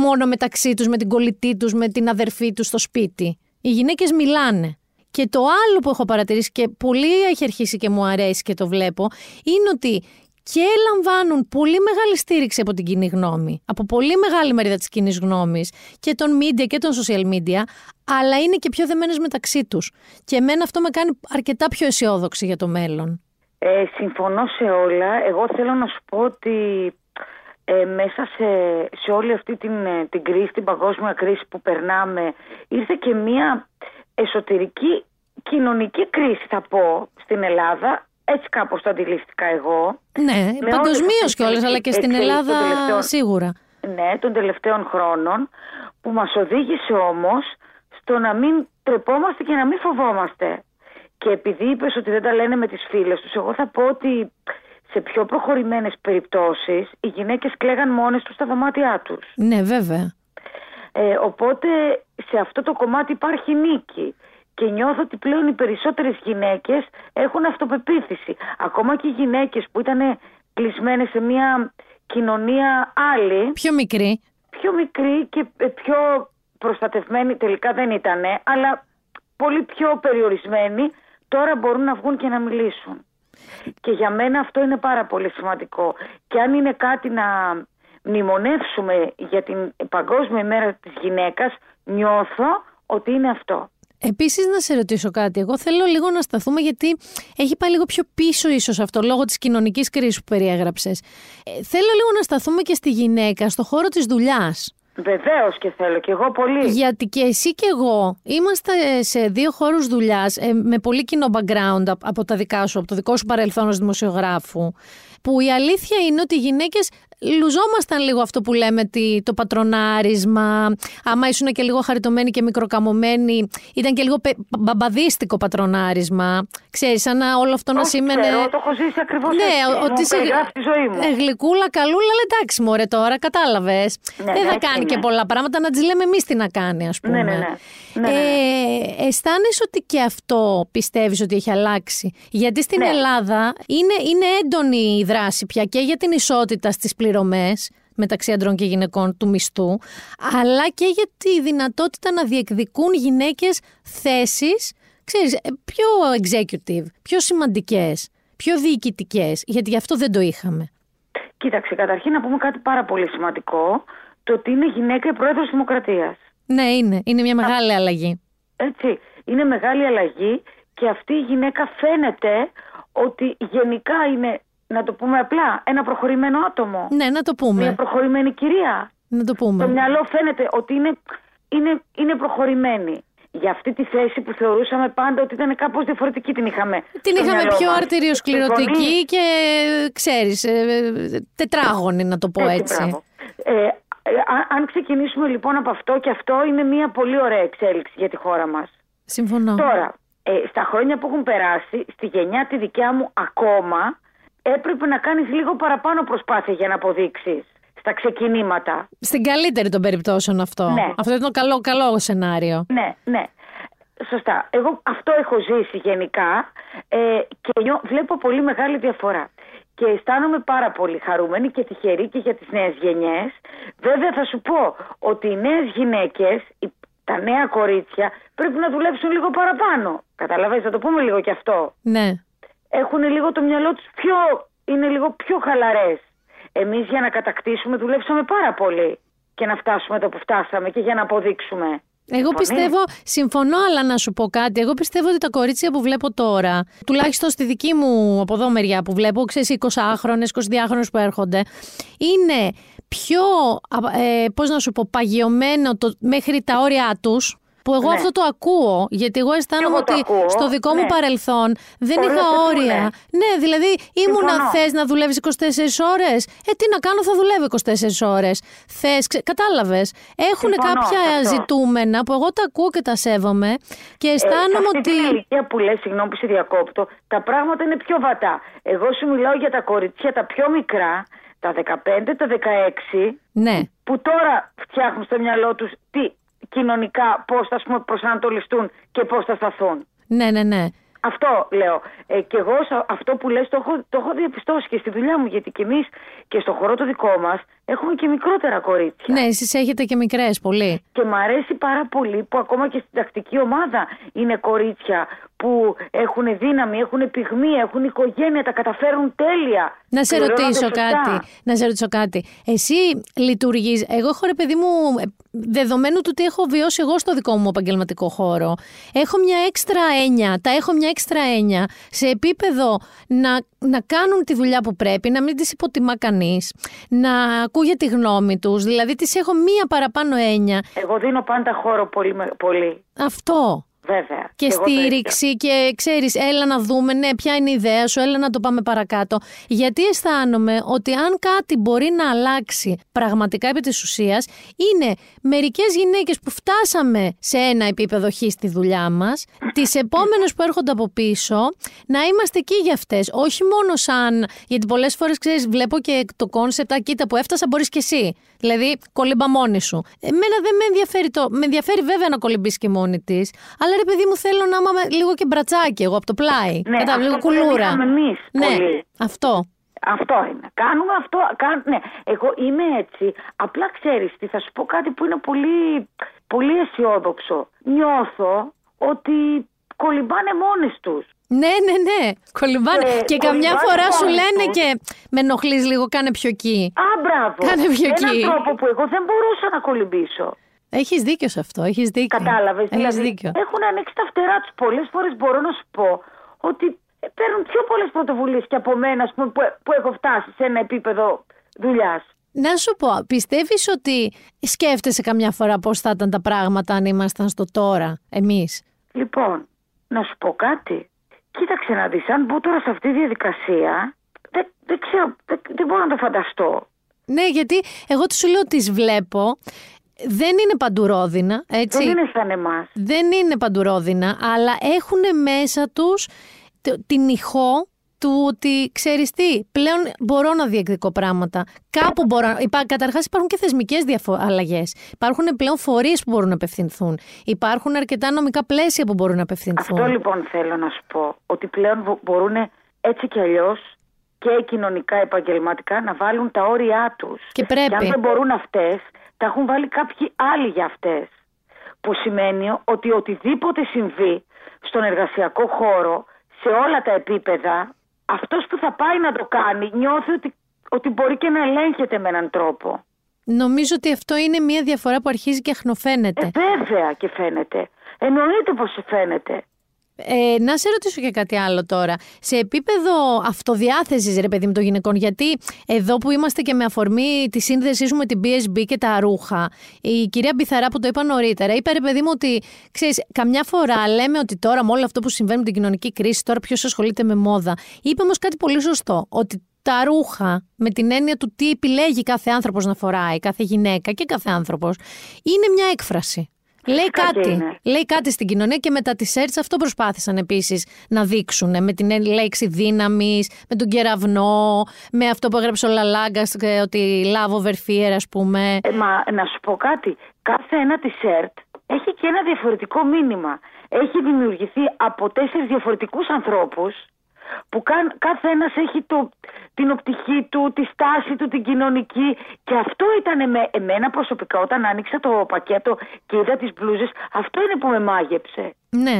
μόνο μεταξύ τους, με την κολλητή τους, με την αδερφή τους στο σπίτι. Οι γυναίκες μιλάνε. Και το άλλο που έχω παρατηρήσει και πολύ έχει αρχίσει και μου αρέσει και το βλέπω, είναι ότι και λαμβάνουν πολύ μεγάλη στήριξη από την κοινή γνώμη, από πολύ μεγάλη μερίδα της κοινής γνώμης και των media και των social media, αλλά είναι και πιο δεμένες μεταξύ τους. Και εμένα αυτό με κάνει αρκετά πιο αισιόδοξη για το μέλλον. Ε, συμφωνώ σε όλα. Εγώ θέλω να σου πω ότι ε, μέσα σε, σε όλη αυτή την, ε, την κρίση, την παγκόσμια κρίση που περνάμε, ήρθε και μία εσωτερική κοινωνική κρίση θα πω στην Ελλάδα. Έτσι κάπως το αντιληφθήκα εγώ. Ναι, Με παγκοσμίως όλες αυτές κιόλας, τις αλλά και στην εξελίξεις Ελλάδα των τελευταίων- σίγουρα. Ναι, των τελευταίων χρόνων που μας οδήγησε όμως στο να μην τρεπόμαστε και να μην φοβόμαστε. Και επειδή είπες ότι δεν τα λένε με τις φίλες τους, εγώ θα πω ότι σε πιο προχωρημένες περιπτώσεις οι γυναίκες κλαίγαν μόνες τους στα δωμάτια τους. Ναι, βέβαια. Ε, οπότε σε αυτό το κομμάτι υπάρχει νίκη. Και νιώθω ότι πλέον οι περισσότερες γυναίκες έχουν αυτοπεποίθηση. Ακόμα και οι γυναίκες που ήταν κλεισμένες σε μια κοινωνία άλλη, Πιο μικρή. πιο μικρή και ε, πιο προστατευμένη τελικά δεν ήταν, αλλά πολύ πιο περιορισμένη, τώρα μπορούν να βγουν και να μιλήσουν. Και για μένα αυτό είναι πάρα πολύ σημαντικό. Και αν είναι κάτι να μνημονεύσουμε για την Παγκόσμια ημέρα της γυναίκας, νιώθω ότι είναι αυτό. Επίσης να σε ρωτήσω κάτι. Εγώ θέλω λίγο να σταθούμε γιατί έχει πάει λίγο πιο πίσω ίσως αυτό λόγω της κοινωνικής κρίσης που περιέγραψες. Ε, θέλω λίγο να σταθούμε και στη γυναίκα, στο χώρο της δουλειάς. Βεβαίως και θέλω και εγώ πολύ. Γιατί και εσύ και εγώ είμαστε σε δύο χώρους δουλειάς ε, με πολύ κοινό background απ- από τα δικά σου, από το δικό σου παρελθόν ως δημοσιογράφου. Που η αλήθεια είναι ότι οι γυναίκες λουζόμασταν λίγο αυτό που λέμε τι- το πατρονάρισμα. Άμα ήσουν και λίγο χαριτωμένοι και μικροκαμωμένοι, ήταν και λίγο πε- μπαμπαδίστικο πατρονάρισμα. Ξέρεις, σαν να όλο αυτό να Όχι, σήμαινε. ξέρω, το έχω ζήσει ακριβώς Ναι, έτσι. ότι Μου είσαι περιγράφει τη ζωή μου. ε, γλυκούλα, καλούλα, αλλά εντάξει μωρέ τώρα, κατάλαβες. Ναι, Δεν ναι, θα έτσι κάνει και είναι. πολλά πράγματα, να τις λέμε εμείς τι να κάνει, ας πούμε. Ναι, ναι, ναι. Ναι, ναι, ναι. Ε, αισθάνεσαι ότι και αυτό πιστεύεις ότι έχει αλλάξει; Γιατί στην Ναι. Ελλάδα είναι, είναι έντονη η δράση πια και για την ισότητα στις πληρωμές μεταξύ αντρών και γυναικών του μισθού, αλλά και για τη δυνατότητα να διεκδικούν γυναίκες θέσεις, ξέρεις, ε, πιο executive, πιο σημαντικές, πιο διοικητικές, γιατί γι' αυτό δεν το είχαμε. Κοίταξε, καταρχήν να πούμε κάτι πάρα πολύ σημαντικό, το ότι είναι γυναίκα η πρόεδρος Δημοκρατίας. Ναι, είναι. Είναι μια μεγάλη αλλαγή. Έτσι, είναι μεγάλη αλλαγή και αυτή η γυναίκα φαίνεται ότι γενικά είναι, να το πούμε απλά, ένα προχωρημένο άτομο. Ναι, να το πούμε. Μια προχωρημένη κυρία. Να το Το πούμε. μυαλό φαίνεται ότι είναι, είναι, είναι προχωρημένη. Για αυτή τη θέση που θεωρούσαμε πάντα ότι ήταν κάπως διαφορετική την είχαμε. Την στο είχαμε μυαλό πιο μας. αρτηριοσκληρωτική Συμφωνείς; και ξέρεις, ε, ε, τετράγωνη να το πω έτσι. μπράβο. Ε, ε, αν- αν ξεκινήσουμε λοιπόν από αυτό και αυτό είναι μια πολύ ωραία εξέλιξη για τη χώρα μας. Συμφωνώ. Τώρα, ε, στα χρόνια που έχουν περάσει, στη γενιά τη δικιά μου ακόμα, έπρεπε να κάνεις λίγο παραπάνω προσπάθεια για να αποδείξεις στα ξεκινήματα. Στην καλύτερη των περιπτώσεων αυτό. Ναι. Αυτό είναι το καλό, καλό σενάριο. Ναι, ναι. Σωστά. Εγώ αυτό έχω ζήσει γενικά ε, και νιώ- βλέπω πολύ μεγάλη διαφορά. Και αισθάνομαι πάρα πολύ χαρούμενη και τυχερή και για τις νέες γενιές. Βέβαια θα σου πω ότι οι νέες γυναίκες, οι- τα νέα κορίτσια πρέπει να δουλέψουν λίγο παραπάνω. Καταλαβαίνεις, θα το πούμε λίγο και αυτό. Ναι. Έχουν λίγο το μυαλό τους πιο, είναι λίγο πιο χαλαρές. Εμείς για να κατακτήσουμε δουλέψαμε πάρα πολύ και να φτάσουμε εδώ που φτάσαμε και για να αποδείξουμε. Εγώ Συμφωνείς; πιστεύω, συμφωνώ, αλλά να σου πω κάτι. Εγώ πιστεύω ότι τα κορίτσια που βλέπω τώρα, τουλάχιστον στη δική μου από εδώ μεριά που βλέπω, ξέρεις, 20χρονε, 22χρονε που έρχονται, είναι πιο, α, ε, πώς να σου πω, παγιωμένο το, μέχρι τα όρια τους, που εγώ Ναι. αυτό το ακούω, γιατί εγώ αισθάνομαι εγώ το ότι ακούω, στο δικό μου ναι. παρελθόν δεν Ωραία, είχα το όρια. πούνε. Ναι, δηλαδή ήμουνα Συμφωνώ. θες να δουλεύεις 24 ώρες. Ε, τι να κάνω, θα δουλεύω 24 ώρες. Θες, κατάλαβες. Έχουν Συμφωνώ κάποια σε αυτό. ζητούμενα που εγώ τα ακούω και τα σέβομαι και αισθάνομαι Ε, σε αυτή ότι. την ηλικία που λες, συγγνώμη που σε διακόπτω, τα πράγματα είναι πιο βατά. Εγώ σου μιλάω για τα κοριτσιά τα πιο μικρά, τα 15, τα 16, Ναι. που τώρα φτιάχνουν στο μυαλό τους τι κοινωνικά, πώς θα ας πούμε, προσανατολιστούν και πώς θα σταθούν. Ναι, ναι, ναι. Αυτό λέω. Ε, και εγώ σε αυτό που λες το έχω, το έχω διαπιστώσει και στη δουλειά μου, γιατί και εμείς και στο χώρο το δικό μας έχουμε και μικρότερα κορίτσια. Ναι, εσείς έχετε και μικρές πολύ. Και μ' αρέσει πάρα πολύ που ακόμα και στην τακτική ομάδα είναι κορίτσια που έχουν δύναμη, έχουν πυγμή, έχουν οικογένεια, τα καταφέρουν τέλεια. Να σε Πληρώνονται ρωτήσω σωστά. κάτι. Να σε ρωτήσω κάτι. Εσύ λειτουργείς. Εγώ έχω ρε παιδί μου, ε, δεδομένου του τι έχω βιώσει εγώ στο δικό μου επαγγελματικό χώρο, έχω μια έξτρα έννοια. Τα έχω μια έξτρα έννοια σε επίπεδο να, να κάνουν τη δουλειά που πρέπει, να μην τις υποτιμά κανείς, να ακούγεται τη γνώμη τους. Δηλαδή, τις έχω μία παραπάνω έννοια. Εγώ δίνω πάντα χώρο πολύ. με- πολύ. Αυτό. Βέβαια. Και εγώ το ίδιο. στήριξη και ξέρεις, έλα να δούμε, ναι, ποια είναι η ιδέα σου, έλα να το πάμε παρακάτω. Γιατί αισθάνομαι ότι αν κάτι μπορεί να αλλάξει πραγματικά επί της ουσίας, είναι μερικές γυναίκες που φτάσαμε σε ένα επίπεδο χ στη δουλειά μας, τις επόμενες που έρχονται από πίσω, να είμαστε εκεί για αυτές. Όχι μόνο σαν, γιατί πολλές φορές ξέρεις, βλέπω και το concept, «Α, κοίτα που έφτασα μπορείς και εσύ. Δηλαδή, κολύμπα μόνη σου. Εμένα δεν με ενδιαφέρει το. Με ενδιαφέρει βέβαια να κολυμπήσει και μόνη της, αλλά ρε παιδί μου θέλω να είμαι με- λίγο και μπρατσάκι εγώ από το πλάι. Ναι, Κατάλαβες, λίγο αυτό που δεν κουλούρα. είχαμε εμείς ναι, πολύ. αυτό. Αυτό είναι. Κάνουμε αυτό. Κάν, ναι, εγώ είμαι έτσι. Απλά ξέρεις τι, θα σου πω κάτι που είναι πολύ, πολύ αισιόδοξο. Νιώθω ότι κολυμπάνε μόνες τους. Ναι, ναι, ναι. Κολυμπάνε. Και και καμιά κολυμπάνε φορά σου μόνοι λένε τους. και με ενοχλείς λίγο, κάνε πιο εκεί. Α, μπράβο. Κάνε πιο Έναν εκεί. τρόπο που εγώ δεν μπορούσα να κολυμπήσω. Έχεις δίκιο σε αυτό. Έχεις δίκιο. Κατάλαβες. Έχεις Δηλαδή, δίκιο. έχουν ανοίξει τα φτερά τους. Πολλές φορές μπορώ να σου πω ότι ε, παίρνουν πιο πολλές πρωτοβουλίες και από μένα, ας πούμε, που, που έχω φτάσει σε ένα επίπεδο δουλειάς. Να σου πω, πιστεύεις ότι σκέφτεσαι καμιά φορά πώς θα ήταν τα πράγματα αν ήμασταν στο τώρα, εμείς; Λοιπόν, να σου πω κάτι. Κοίταξε να δεις, αν μπω τώρα σε αυτή τη διαδικασία, δεν, δεν ξέρω, δεν, δεν μπορώ να το φανταστώ. Ναι, γιατί εγώ τους σου λέω τις βλέπω, δεν είναι παντουρόδινα, έτσι. Δεν είναι σαν εμάς. Δεν είναι παντουρόδινα, αλλά έχουν μέσα τους το- την ηχό του ότι ξέρεις τι, πλέον μπορώ να διεκδικώ πράγματα. Κάπου μπορώ. Υπά, καταρχάς υπάρχουν και θεσμικές διαφο- αλλαγές. Υπάρχουν πλέον φορείς που μπορούν να απευθυνθούν. Υπάρχουν αρκετά νομικά πλαίσια που μπορούν να απευθυνθούν. Αυτό λοιπόν θέλω να σου πω. Ότι πλέον μπορούν έτσι κι αλλιώς και κοινωνικά επαγγελματικά να βάλουν τα όρια τους. Και πρέπει. Και αν δεν μπορούν αυτές, τα έχουν βάλει κάποιοι άλλοι για αυτές. Που σημαίνει ότι οτιδήποτε συμβεί στον εργασιακό χώρο, σε όλα τα επίπεδα, αυτός που θα πάει να το κάνει νιώθει ότι, ότι μπορεί και να ελέγχεται με έναν τρόπο. Νομίζω ότι αυτό είναι μια διαφορά που αρχίζει και αχνοφαίνεται. Ε, βέβαια και φαίνεται. Εννοείται πως φαίνεται. Ε, να σε ρωτήσω και κάτι άλλο τώρα. Σε επίπεδο αυτοδιάθεσης, ρε παιδί μου, των γυναικών, γιατί εδώ που είμαστε και με αφορμή τη σύνδεσή σου με την BSB και τα ρούχα, η κυρία Μπιθαρά που το είπα νωρίτερα, είπε ρε παιδί μου ότι, ξέρεις, καμιά φορά λέμε ότι τώρα με όλο αυτό που συμβαίνει με την κοινωνική κρίση, τώρα ποιος ασχολείται με μόδα. Είπε όμως κάτι πολύ σωστό, ότι τα ρούχα, με την έννοια του τι επιλέγει κάθε άνθρωπος να φοράει, κάθε γυναίκα και κάθε άνθρωπος, είναι μια έκφραση. Λέει Φυσικά και κάτι. είναι. Λέει κάτι στην κοινωνία και με τα t-shirts αυτό προσπάθησαν επίσης να δείξουν. Με την λέξη δύναμης, με τον κεραυνό, με αυτό που έγραψε ο Λαλάγκας, ότι love over fear, ας πούμε. Ε, μα να σου πω κάτι. Κάθε ένα t-shirt έχει και ένα διαφορετικό μήνυμα. Έχει δημιουργηθεί από τέσσερις διαφορετικούς ανθρώπους που καν, κάθε ένας έχει το, την οπτική του, τη στάση του, την κοινωνική και αυτό ήταν με εμένα προσωπικά όταν άνοιξα το πακέτο και είδα τις μπλούζες αυτό είναι που με μάγεψε. Ναι.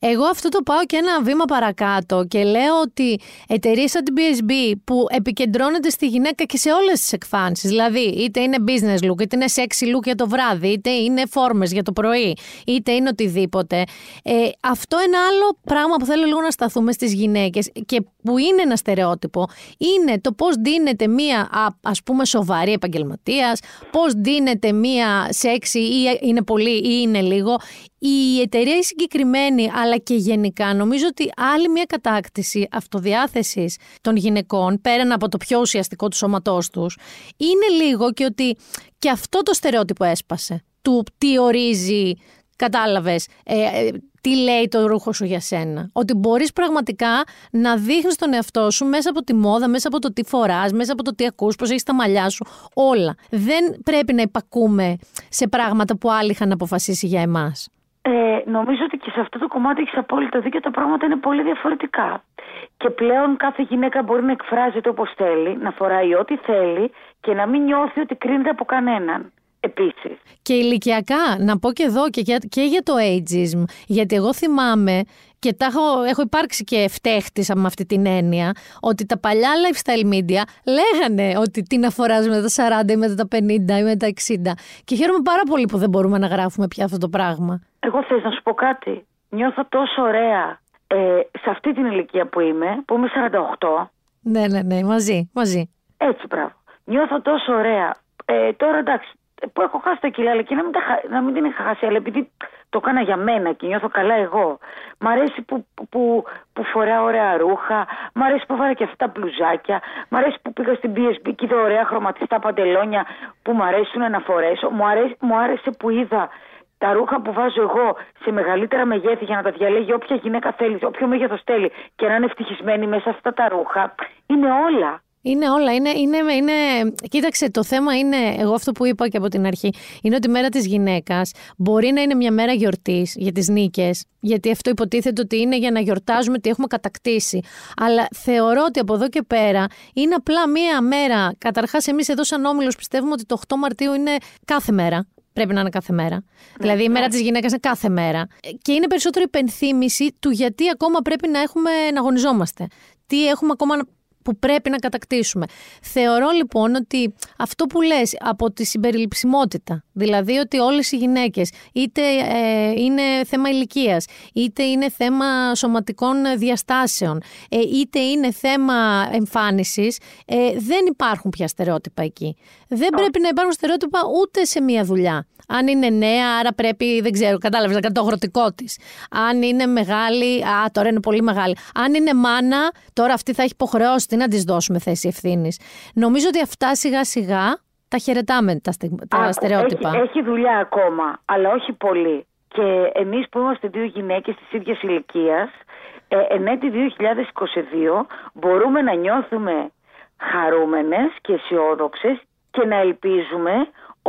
Εγώ αυτό το πάω και ένα βήμα παρακάτω και λέω ότι εταιρείες σαν την BSB που επικεντρώνονται στη γυναίκα και σε όλες τις εκφάνσεις. Δηλαδή, είτε είναι business look, είτε είναι sexy look για το βράδυ, είτε είναι φόρμες για το πρωί, είτε είναι οτιδήποτε. Ε, αυτό είναι άλλο πράγμα που θέλω λίγο να σταθούμε στις γυναίκες και που είναι ένα στερεότυπο. Είναι το πώς δίνεται μία α ας πούμε σοβαρή επαγγελματίας, πώς δίνεται μία sexy ή είναι πολύ ή είναι λίγο. η εταιρεία η συγκεκριμένη, αλλά και γενικά, νομίζω ότι άλλη μια κατάκτηση αυτοδιάθεσης των γυναικών, πέραν από το πιο ουσιαστικό του σώματός τους, είναι λίγο και ότι και αυτό το στερεότυπο έσπασε. Του τι ορίζει Κατάλαβες, ε, ε, τι λέει το ρούχο σου για σένα. Ότι μπορείς πραγματικά να δείχνεις τον εαυτό σου μέσα από τη μόδα, μέσα από το τι φοράς, μέσα από το τι ακούς, πώς έχεις τα μαλλιά σου, όλα. Δεν πρέπει να υπακούμε σε πράγματα που άλλοι είχαν αποφασίσει για εμάς. Ε, νομίζω ότι και σε αυτό το κομμάτι έχεις απόλυτο δίκιο. Τα πράγματα είναι πολύ διαφορετικά. Και πλέον κάθε γυναίκα μπορεί να εκφράζεται όπως θέλει, να φοράει ό,τι θέλει και να μην νιώθει ότι κρίνεται από κανέναν επίσης. Και ηλικιακά, να πω και εδώ και για, και για το ageism, γιατί εγώ θυμάμαι και τα έχω, έχω υπάρξει και φταίχτησα με αυτή την έννοια, ότι τα παλιά lifestyle media λέγανε ότι τι να φοράς με τα 40 ή με τα 50 ή με τα 60. Και χαίρομαι πάρα πολύ που δεν μπορούμε να γράφουμε πια αυτό το πράγμα. Εγώ θες να σου πω κάτι. Νιώθω τόσο ωραία ε, σε αυτή την ηλικία που είμαι, που είμαι 48. Ναι, ναι, ναι, μαζί, μαζί. Έτσι, μπράβο. Νιώθω τόσο ωραία. Ε, τώρα εντάξει, που έχω χάσει τα κιλά, αλλά και να μην, τα, να μην την είχα χάσει, αλλά επειδή το έκανα για μένα και νιώθω καλά εγώ. Μ' αρέσει που, που, που φοράω ωραία ρούχα, μ' αρέσει που βάλα και αυτά τα μπλουζάκια, μ' αρέσει που πήγα στην BSB και είδα ωραία χρωματιστά παντελόνια που μ' αρέσουν να φορέσω, μου, αρέσει, μου άρεσε που είδα τα ρούχα που βάζω εγώ σε μεγαλύτερα μεγέθη για να τα διαλέγει όποια γυναίκα θέλει, όποιο μέγεθος θέλει και να είναι ευτυχισμένη μέσα αυτά τα ρούχα, είναι όλα. Είναι όλα. Είναι, είναι, είναι... Κοίταξε, το θέμα είναι, εγώ αυτό που είπα και από την αρχή, είναι ότι η μέρα της γυναίκας μπορεί να είναι μια μέρα γιορτής για τις νίκες, γιατί αυτό υποτίθεται ότι είναι για να γιορτάζουμε ότι έχουμε κατακτήσει. Αλλά θεωρώ ότι από εδώ και πέρα είναι απλά μια μέρα. Καταρχάς, εμείς εδώ, σαν όμιλος, πιστεύουμε ότι το 8 Μαρτίου είναι κάθε μέρα. Πρέπει να είναι κάθε μέρα. δηλαδή η μέρα της γυναίκας είναι κάθε μέρα. Και είναι περισσότερο υπενθύμηση του γιατί ακόμα πρέπει να έχουμε να αγωνιζόμαστε. Τι έχουμε ακόμα που πρέπει να κατακτήσουμε. Θεωρώ λοιπόν ότι αυτό που λες από τη συμπεριληψιμότητα, δηλαδή ότι όλες οι γυναίκες είτε ε, είναι θέμα ηλικίας, είτε είναι θέμα σωματικών διαστάσεων, ε, είτε είναι θέμα εμφάνισης, ε, δεν υπάρχουν πια στερεότυπα εκεί. Δεν πρέπει να υπάρχουν στερεότυπα ούτε σε μία δουλειά. Αν είναι νέα, άρα πρέπει, δεν ξέρω, κατάλαβες, να κάνει το αγροτικό της. Αν είναι μεγάλη, α, τώρα είναι πολύ μεγάλη. Αν είναι μάνα, τώρα αυτή θα έχει υποχρεώσει να της δώσουμε θέση ευθύνης. Νομίζω ότι αυτά σιγά σιγά τα χαιρετάμε τα, τα στερεότυπα. Έχει, έχει δουλειά ακόμα, αλλά όχι πολύ. Και εμείς που είμαστε δύο γυναίκες της ίδιας ηλικίας, ε, εν έτη 2022 μπορούμε να νιώθουμε χαρούμενες και αισιόδοξες και να ελπίζουμε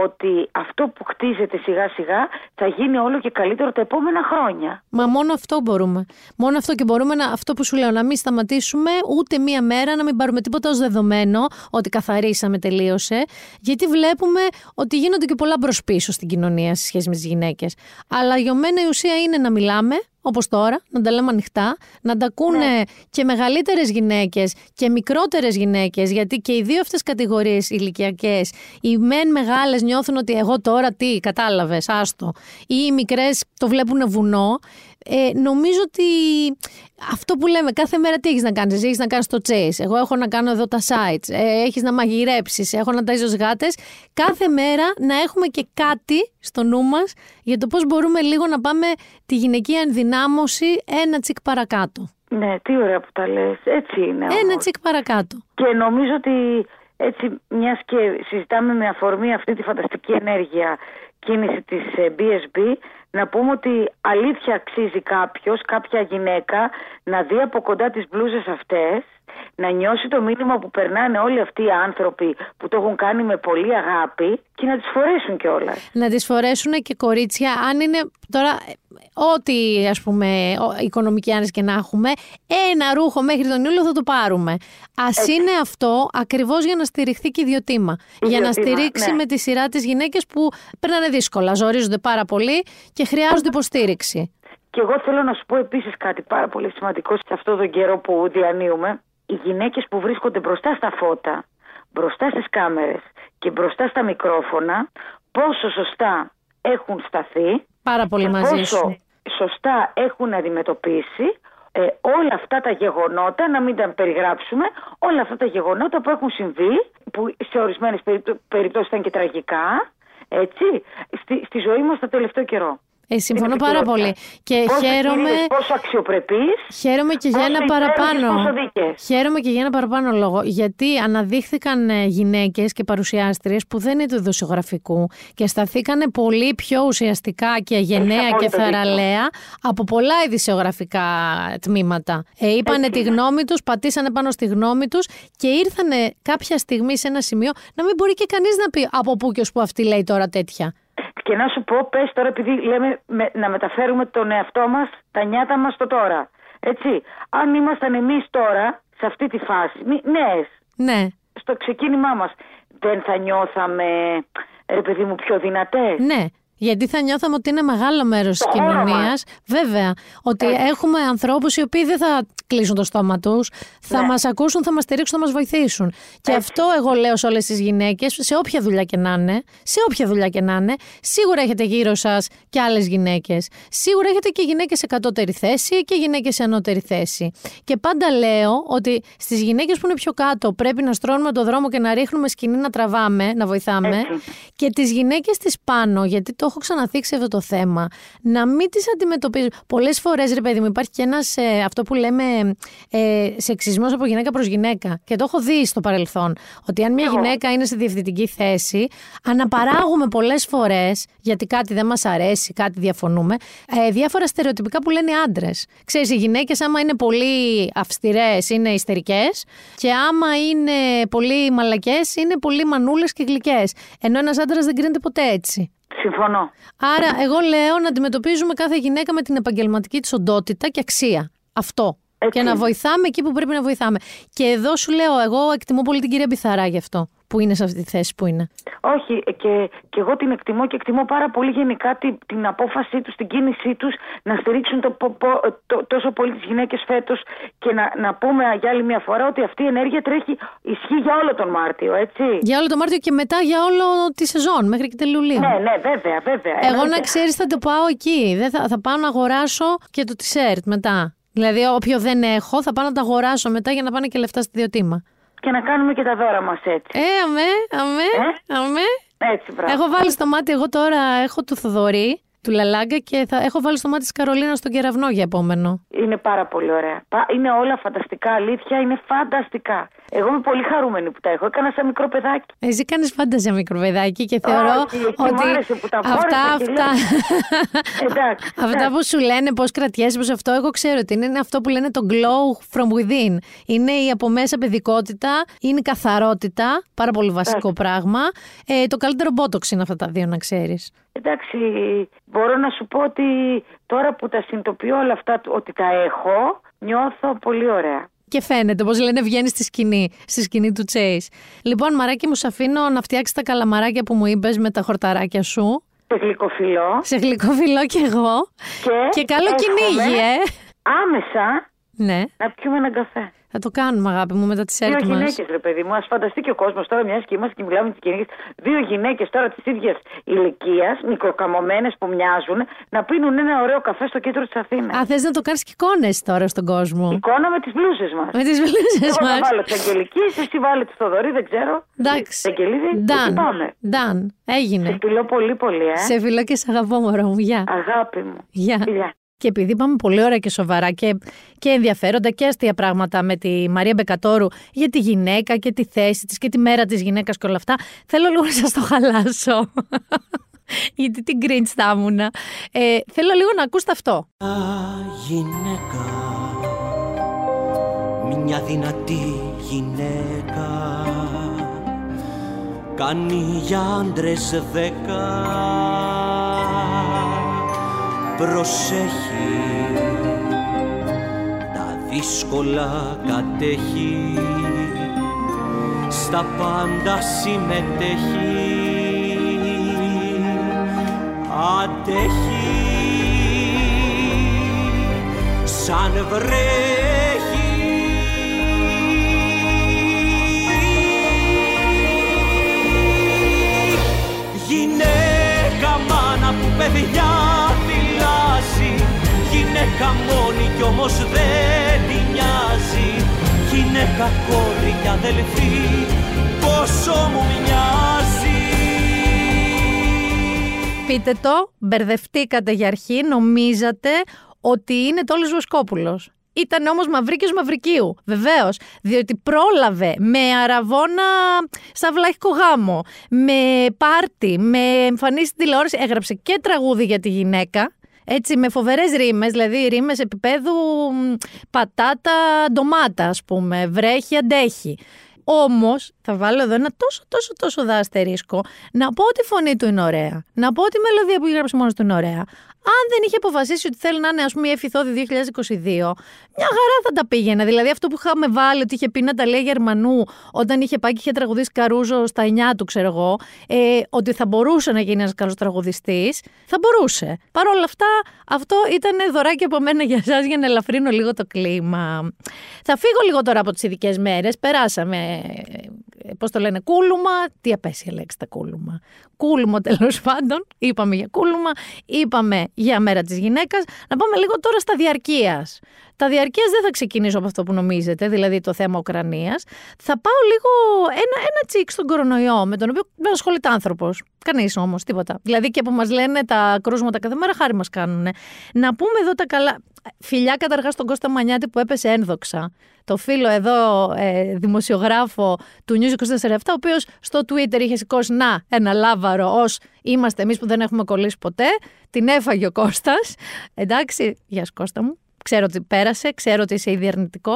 ότι αυτό που χτίζεται σιγά σιγά θα γίνει όλο και καλύτερο τα επόμενα χρόνια. Μα μόνο αυτό μπορούμε. Μόνο αυτό και μπορούμε να, αυτό που σου λέω, να μην σταματήσουμε ούτε μία μέρα, να μην πάρουμε τίποτα ως δεδομένο ότι καθαρίσαμε, τελείωσε. Γιατί βλέπουμε ότι γίνονται και πολλά μπρος πίσω στην κοινωνία σε σχέση με τις γυναίκες. Αλλά για μένα η ουσία είναι να μιλάμε, όπως τώρα, να τα λέμε ανοιχτά, να τα ακούνε ναι. και μεγαλύτερες γυναίκες και μικρότερες γυναίκες, γιατί και οι δύο αυτές κατηγορίες ηλικιακές, οι μεν μεγάλες νιώθουν ότι εγώ τώρα τι, κατάλαβες, άστο, ή οι μικρές το βλέπουν βουνό. Ε, νομίζω ότι αυτό που λέμε, κάθε μέρα τι έχεις να κάνεις. Έχεις να κάνεις το chase. Εγώ έχω να κάνω εδώ τα sites. Ε, έχεις να μαγειρέψεις. Έχω να ταΐζω γάτες. Κάθε μέρα να έχουμε και κάτι στο νου μας για το πώς μπορούμε λίγο να πάμε τη γυναικεία ενδυνάμωση ένα τσικ παρακάτω. Ναι, τι ωραία που τα λες. Έτσι είναι. Ένα όμως. τσικ παρακάτω. Και νομίζω ότι έτσι μιας και συζητάμε με αφορμή αυτή τη φανταστική ενέργεια κίνηση της BSB ε, να πούμε ότι αλήθεια αξίζει κάποιος, κάποια γυναίκα να δει από κοντά τις μπλούζες αυτές να νιώσει το μήνυμα που περνάνε όλοι αυτοί οι άνθρωποι που το έχουν κάνει με πολύ αγάπη και να τις φορέσουν κιόλας. Να τις φορέσουν και κορίτσια, αν είναι τώρα ό,τι ας πούμε οικονομική άνεση και να έχουμε, ένα ρούχο μέχρι τον Ιούλιο θα το πάρουμε. Ας είναι αυτό ακριβώς για να στηριχθεί και ιδιωτήμα. Για να στηρίξει ναι. με τη σειρά τις γυναίκες που περνάνε δύσκολα, ζορίζονται πάρα πολύ και χρειάζονται υποστήριξη. Και εγώ θέλω να σου πω επίσης κάτι πάρα πολύ σημαντικό σε αυτόν τον καιρό που διανύουμε οι γυναίκες που βρίσκονται μπροστά στα φώτα, μπροστά στις κάμερες και μπροστά στα μικρόφωνα, πόσο σωστά έχουν σταθεί Πάρα πολύ και μαζί πόσο σου. σωστά έχουν αντιμετωπίσει ε, όλα αυτά τα γεγονότα, να μην τα περιγράψουμε, όλα αυτά τα γεγονότα που έχουν συμβεί, που σε ορισμένες περίπτω- περιπτώσεις ήταν και τραγικά, έτσι, στη, στη ζωή μας το τελευταίο καιρό. Ε, συμφωνώ την πάρα επικαιρότητα. πολύ. Και Πόσο χαίρομαι, κυρίες, πόσο αξιοπρεπείς, χαίρομαι και για πόσο ένα υπέροχες, παραπάνω. πόσο δίκαιες. Χαίρομαι και για ένα παραπάνω λόγο. Γιατί αναδείχθηκαν ε, γυναίκες και παρουσιάστριες που δεν είναι του ειδοσιογραφικού και σταθήκανε πολύ πιο ουσιαστικά και γενναία και απόλυτο δίκιο. θαραλέα από πολλά ειδησιογραφικά τμήματα. Ε, είπανε Έτσι τη είναι. γνώμη τους, πατήσανε πάνω στη γνώμη τους και ήρθανε κάποια στιγμή σε ένα σημείο να μην μπορεί και κανείς να πει από πού και ως που αυτή λέει τώρα τέτοια. Και να σου πω, πες τώρα, επειδή λέμε με- να μεταφέρουμε τον εαυτό μας, τα νιάτα μας στο τώρα. Έτσι, αν ήμασταν εμείς τώρα, σε αυτή τη φάση, μη- νέες, Ναι, στο ξεκίνημά μας, δεν θα νιώθαμε, ρε παιδί μου, πιο δυνατές. ναι. Γιατί θα νιώθαμε ότι είναι μεγάλο μέρος της Το χώρο κοινωνίας. μας. Βέβαια. Ότι έχουμε ανθρώπους οι οποίοι δεν θα κλείσουν το στόμα τους, θα Ναι. μας ακούσουν, θα μας στηρίξουν, θα μας βοηθήσουν. Και αυτό εγώ λέω σε όλες τις γυναίκες, σε όποια δουλειά και να είναι, σε όποια δουλειά και να είναι, σίγουρα έχετε γύρω σας και άλλες γυναίκες. Σίγουρα έχετε και γυναίκες σε κατώτερη θέση και γυναίκες σε ανώτερη θέση. Και πάντα λέω ότι στις γυναίκες που είναι πιο κάτω πρέπει να στρώνουμε το δρόμο και να ρίχνουμε σκηνή να τραβάμε, να βοηθάμε. Έτσι. Και τις γυναίκες τη πάνω, γιατί το έχω ξαναθίξει αυτό το θέμα, να μην τις αντιμετωπίζουν. Πολλές φορές, ρε παιδί μου, υπάρχει και ένας αυτό που λέμε ε, σεξισμός από γυναίκα προς γυναίκα. Και το έχω δει στο παρελθόν. Ότι αν μια εγώ. γυναίκα είναι σε διευθυντική θέση, αναπαράγουμε πολλές φορές, γιατί κάτι δεν μας αρέσει, κάτι διαφωνούμε, ε, διάφορα στερεοτυπικά που λένε άντρες. Ξέρεις, οι γυναίκες, άμα είναι πολύ αυστηρές, είναι ιστερικές. Και άμα είναι πολύ μαλακές, είναι πολύ μανούλες και γλυκές. Ενώ ένας άντρας δεν κρίνεται ποτέ έτσι. Συμφωνώ. Άρα, εγώ λέω να αντιμετωπίζουμε κάθε γυναίκα με την επαγγελματική της οντότητα και αξία. Αυτό. Έτσι. Και να βοηθάμε εκεί που πρέπει να βοηθάμε. Και εδώ σου λέω, εγώ εκτιμώ πολύ την κυρία Μπιθαρά γι' αυτό που είναι σε αυτή τη θέση που είναι. Όχι, ε, και, και εγώ την εκτιμώ και εκτιμώ πάρα πολύ γενικά την, την απόφασή τους, την κίνησή τους να στηρίξουν το, πο- πο- το- τόσο πολύ τις γυναίκες φέτος και να, να πούμε για άλλη μια φορά ότι αυτή η ενέργεια τρέχει, ισχύει για όλο τον Μάρτιο, έτσι. Για όλο το Μάρτιο και μετά για όλο τη σεζόν, μέχρι και τελειουλίου. Ναι, ναι, βέβαια, βέβαια. Εγώ εννοείται. να ξέρεις, θα το πάω εκεί. Δεν θα, θα πάω να αγοράσω και το t-shirt μετά. Δηλαδή, όποιο δεν έχω, θα πάω να τα αγοράσω μετά για να πάνε και λεφτά στη διοτήμα. Και να κάνουμε και τα δώρα μας έτσι. Ε, αμέ, αμέ, αμέ. Έτσι, μπράβο. Έχω βάλει στο μάτι, εγώ τώρα έχω του Θοδωρή, του Λαλάγκα και θα έχω βάλει στο μάτι της Καρολίνας στον κεραυνό για επόμενο. Είναι πάρα πολύ ωραία. Πα- Είναι όλα φανταστικά, αλήθεια, είναι φανταστικά. Εγώ είμαι πολύ χαρούμενη που τα έχω. Έκανα σαν μικρό παιδάκι. Εσύ κάνεις φάνταζια μικρό παιδάκι και θεωρώ Όχι, εκεί μου ότι άρεσε που τα αυτά, φόρεσα και αυτά, Εντάξει, αυτά εντάξει. που σου λένε πώς κρατιέσαι προς αυτό, εγώ ξέρω ότι είναι, είναι αυτό που λένε το glow from within. Είναι η από μέσα παιδικότητα, είναι η καθαρότητα, πάρα πολύ βασικό πράγμα. Ε, το καλύτερο μπότοξ είναι αυτά τα δύο, να ξέρεις. Εντάξει, μπορώ να σου πω ότι τώρα που τα συνειδητοποιώ όλα αυτά ότι τα έχω, νιώθω πολύ ωραία. Και φαίνεται, όπως λένε, βγαίνεις στη σκηνή, στη σκηνή του Chase. Λοιπόν, μαράκι μου, σε αφήνω να φτιάξεις τα καλαμαράκια που μου είπες με τα χορταράκια σου. Σε γλυκοφιλό Σε γλυκό φιλό κι εγώ. και, Και καλό εύχομαι κυνήγι, ε! Άμεσα Ναι, να πιούμε έναν καφέ. Θα το κάνουμε, αγάπη μου, μετά τις Δύο έρθει μα. γυναίκες, ρε παιδί μου. Α φανταστεί και ο κόσμος τώρα, μια και είμαστε και μιλάμε με τις γυναίκε. Δύο γυναίκες τώρα της ίδιας ηλικίας, μικροκαμωμένες που μοιάζουν, να πίνουν ένα ωραίο καφέ στο κέντρο της Αθήνας. Α, θες να το κάνεις και εικόνες τώρα στον κόσμο; Εικόνα με τις μπλούζες μας. Με τις βλούσε Εγώ θα μας. βάλω τη Αγγελικής, εσύ βάλε τη Θοδωρή, δεν ξέρω. Εντάξει. Αγγελίδη, εκεί Done. πάμε. Done. Σε Έγινε. φιλώ πολύ πολύ, ε. Σε φιλό και σε αγαπώ, μωρό μου. Γεια. Αγάπη μου. Γεια. Φιλιά. Και επειδή είπαμε πολύ ωραία και σοβαρά και, και ενδιαφέροντα και αστεία πράγματα με τη Μαρία Μπεκατόρου για τη γυναίκα και τη θέση της και τη μέρα της γυναίκας και όλα αυτά, θέλω λίγο να σας το χαλάσω. Γιατί την cringe θα ήμουνα. Ε, θέλω λίγο να ακούσετε αυτό. γυναίκα Μια δυνατή γυναίκα Κάνει για άντρες δέκα Προσέχει. Τα δύσκολα κατέχει. Στα πάντα συμμετέχει. Αντέχει. Σαν βρέχει κι όμως δεν τη νοιάζει Γυναίκα κόρη κι αδελφή πόσο μου μοιάζει πείτε το, μπερδευτήκατε για αρχή, νομίζατε ότι είναι Τόλης Βοσκόπουλος. Ήταν όμως Μαυρίκιο Μαυρικίου. Βεβαίως. Διότι πρόλαβε με αραβόνα στα βλάχικο γάμο, με πάρτι, με εμφανίσει στην τηλεόραση. Έγραψε και τραγούδι για τη γυναίκα. Έτσι, με φοβερές ρήμες, δηλαδή ρήμες επίπεδου μ, πατάτα ντομάτα, ας πούμε. Βρέχει, αντέχει. Όμως, θα βάλω εδώ ένα τόσο, τόσο, τόσο δα αστερίσκο, να πω ότι η φωνή του είναι ωραία. Να πω ότι η μελωδία που γράψει μόνος του είναι ωραία. Αν δεν είχε αποφασίσει ότι θέλει να είναι, ας πούμε, η Εφηθόδη 2022, μια χαρά θα τα πήγαινε. Δηλαδή, αυτό που είχαμε βάλει ότι είχε πει να τα λέει Γερμανού όταν είχε πάει και είχε τραγουδίσει Καρούζο στα 9 του, ξέρω εγώ, ε, ότι θα μπορούσε να γίνει ένας καλός τραγουδιστής, θα μπορούσε. Παρ' όλα αυτά, αυτό ήταν δωράκι από μένα για εσάς για να ελαφρύνω λίγο το κλίμα. Θα φύγω λίγο τώρα από τις ειδικές μέρες. Περάσαμε, ε, πώς το λένε, κούλουμα. Τι απέσια λέξη τα κούλουμα. Κούλουμο τέλος πάντων. Είπαμε για κούλουμα. Είπαμε για μέρα της γυναίκας. Να πάμε λίγο τώρα στα διαρκείας. Τα διαρκείας δεν θα ξεκινήσω από αυτό που νομίζετε, δηλαδή το θέμα Ουκρανίας. Θα πάω λίγο ένα, ένα τσικ στον κορονοϊό, με τον οποίο δεν ασχολείται άνθρωπος. Κανείς όμως, τίποτα. Δηλαδή και που μας λένε τα κρούσματα κάθε μέρα, χάρη μας κάνουν. Να πούμε εδώ τα καλά. Φιλιά καταρχάς στον Κώστα Μανιάτη που έπεσε ένδοξα. Το φίλο εδώ ε, δημοσιογράφο του News 24 ο οποίος στο Twitter είχε σηκώσει να ένα λάβαρο ως είμαστε εμείς που δεν έχουμε κολλήσει ποτέ. Την έφαγε ο Κώστας. Εντάξει, γεια σου Κώστα μου. Ξέρω ότι πέρασε, ξέρω ότι είσαι ήδη αρνητικό.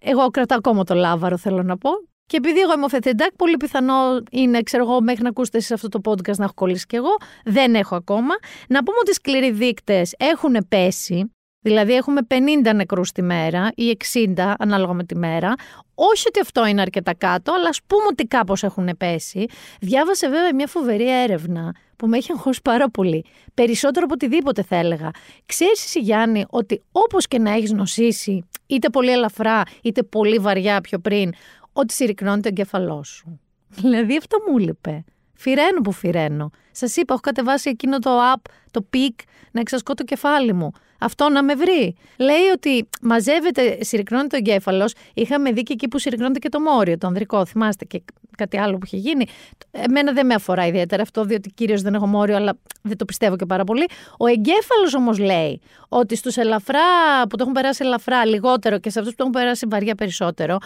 Εγώ κρατάω ακόμα το λάβαρο, θέλω να πω. Και επειδή εγώ είμαι ο Φετεντάκ, πολύ πιθανό είναι, ξέρω εγώ, μέχρι να ακούσετε εσείς αυτό το podcast να έχω κολλήσει κι εγώ. Δεν έχω ακόμα. Να πούμε ότι οι σκληροί δείκτες έχουν πέσει. Δηλαδή έχουμε 50 νεκρούς τη μέρα ή 60 ανάλογα με τη μέρα. Όχι ότι αυτό είναι αρκετά κάτω, αλλά ας πούμε ότι κάπως έχουν πέσει. Διάβασε βέβαια μια φοβερή έρευνα που με έχει αγχώσει πάρα πολύ. Περισσότερο από οτιδήποτε θα έλεγα. Ξέρεις εσύ Γιάννη ότι όπως και να έχεις νοσήσει, είτε πολύ ελαφρά είτε πολύ βαριά πιο πριν, ότι συρρυκνώνει το εγκέφαλό σου. Δηλαδή αυτό μου λείπε. Φυραίνω που φυραίνω. Σας είπα, έχω κατεβάσει εκείνο το app, το peak, να εξασκώ το κεφάλι μου. Αυτό να με βρει. Λέει ότι μαζεύεται, συρρικνώνεται ο εγκέφαλος. Είχαμε δει και εκεί που συρρικνώνεται και το μόριο, το ανδρικό. Θυμάστε και κάτι άλλο που είχε γίνει. Εμένα δεν με αφορά ιδιαίτερα αυτό, διότι κυρίως δεν έχω μόριο, αλλά δεν το πιστεύω και πάρα πολύ. Ο εγκέφαλος όμως λέει ότι στους ελαφρά, που το έχουν περάσει ελαφρά λιγότερο και σε αυτούς που το έχουν περάσει βαριά περισσότερο,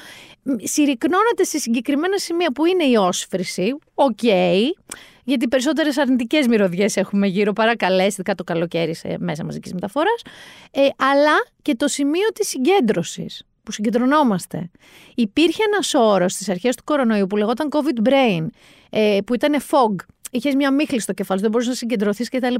μ, συρρικνώνεται σε συγκεκριμένα σημεία που είναι η όσφρηση. Οκ. Γιατί περισσότερες αρνητικές μυρωδιές έχουμε γύρω παρά καλέ, ειδικά το καλοκαίρι σε μέσα μαζικής μεταφοράς. Ε, αλλά και το σημείο της συγκέντρωσης που συγκεντρωνόμαστε. Υπήρχε ένας όρος στις αρχές του κορονοϊού που λεγόταν COVID brain, ε, που ήταν fog. Είχες μια μίχλη στο κεφάλι, σου, δεν μπορούσες να συγκεντρωθείς κτλ.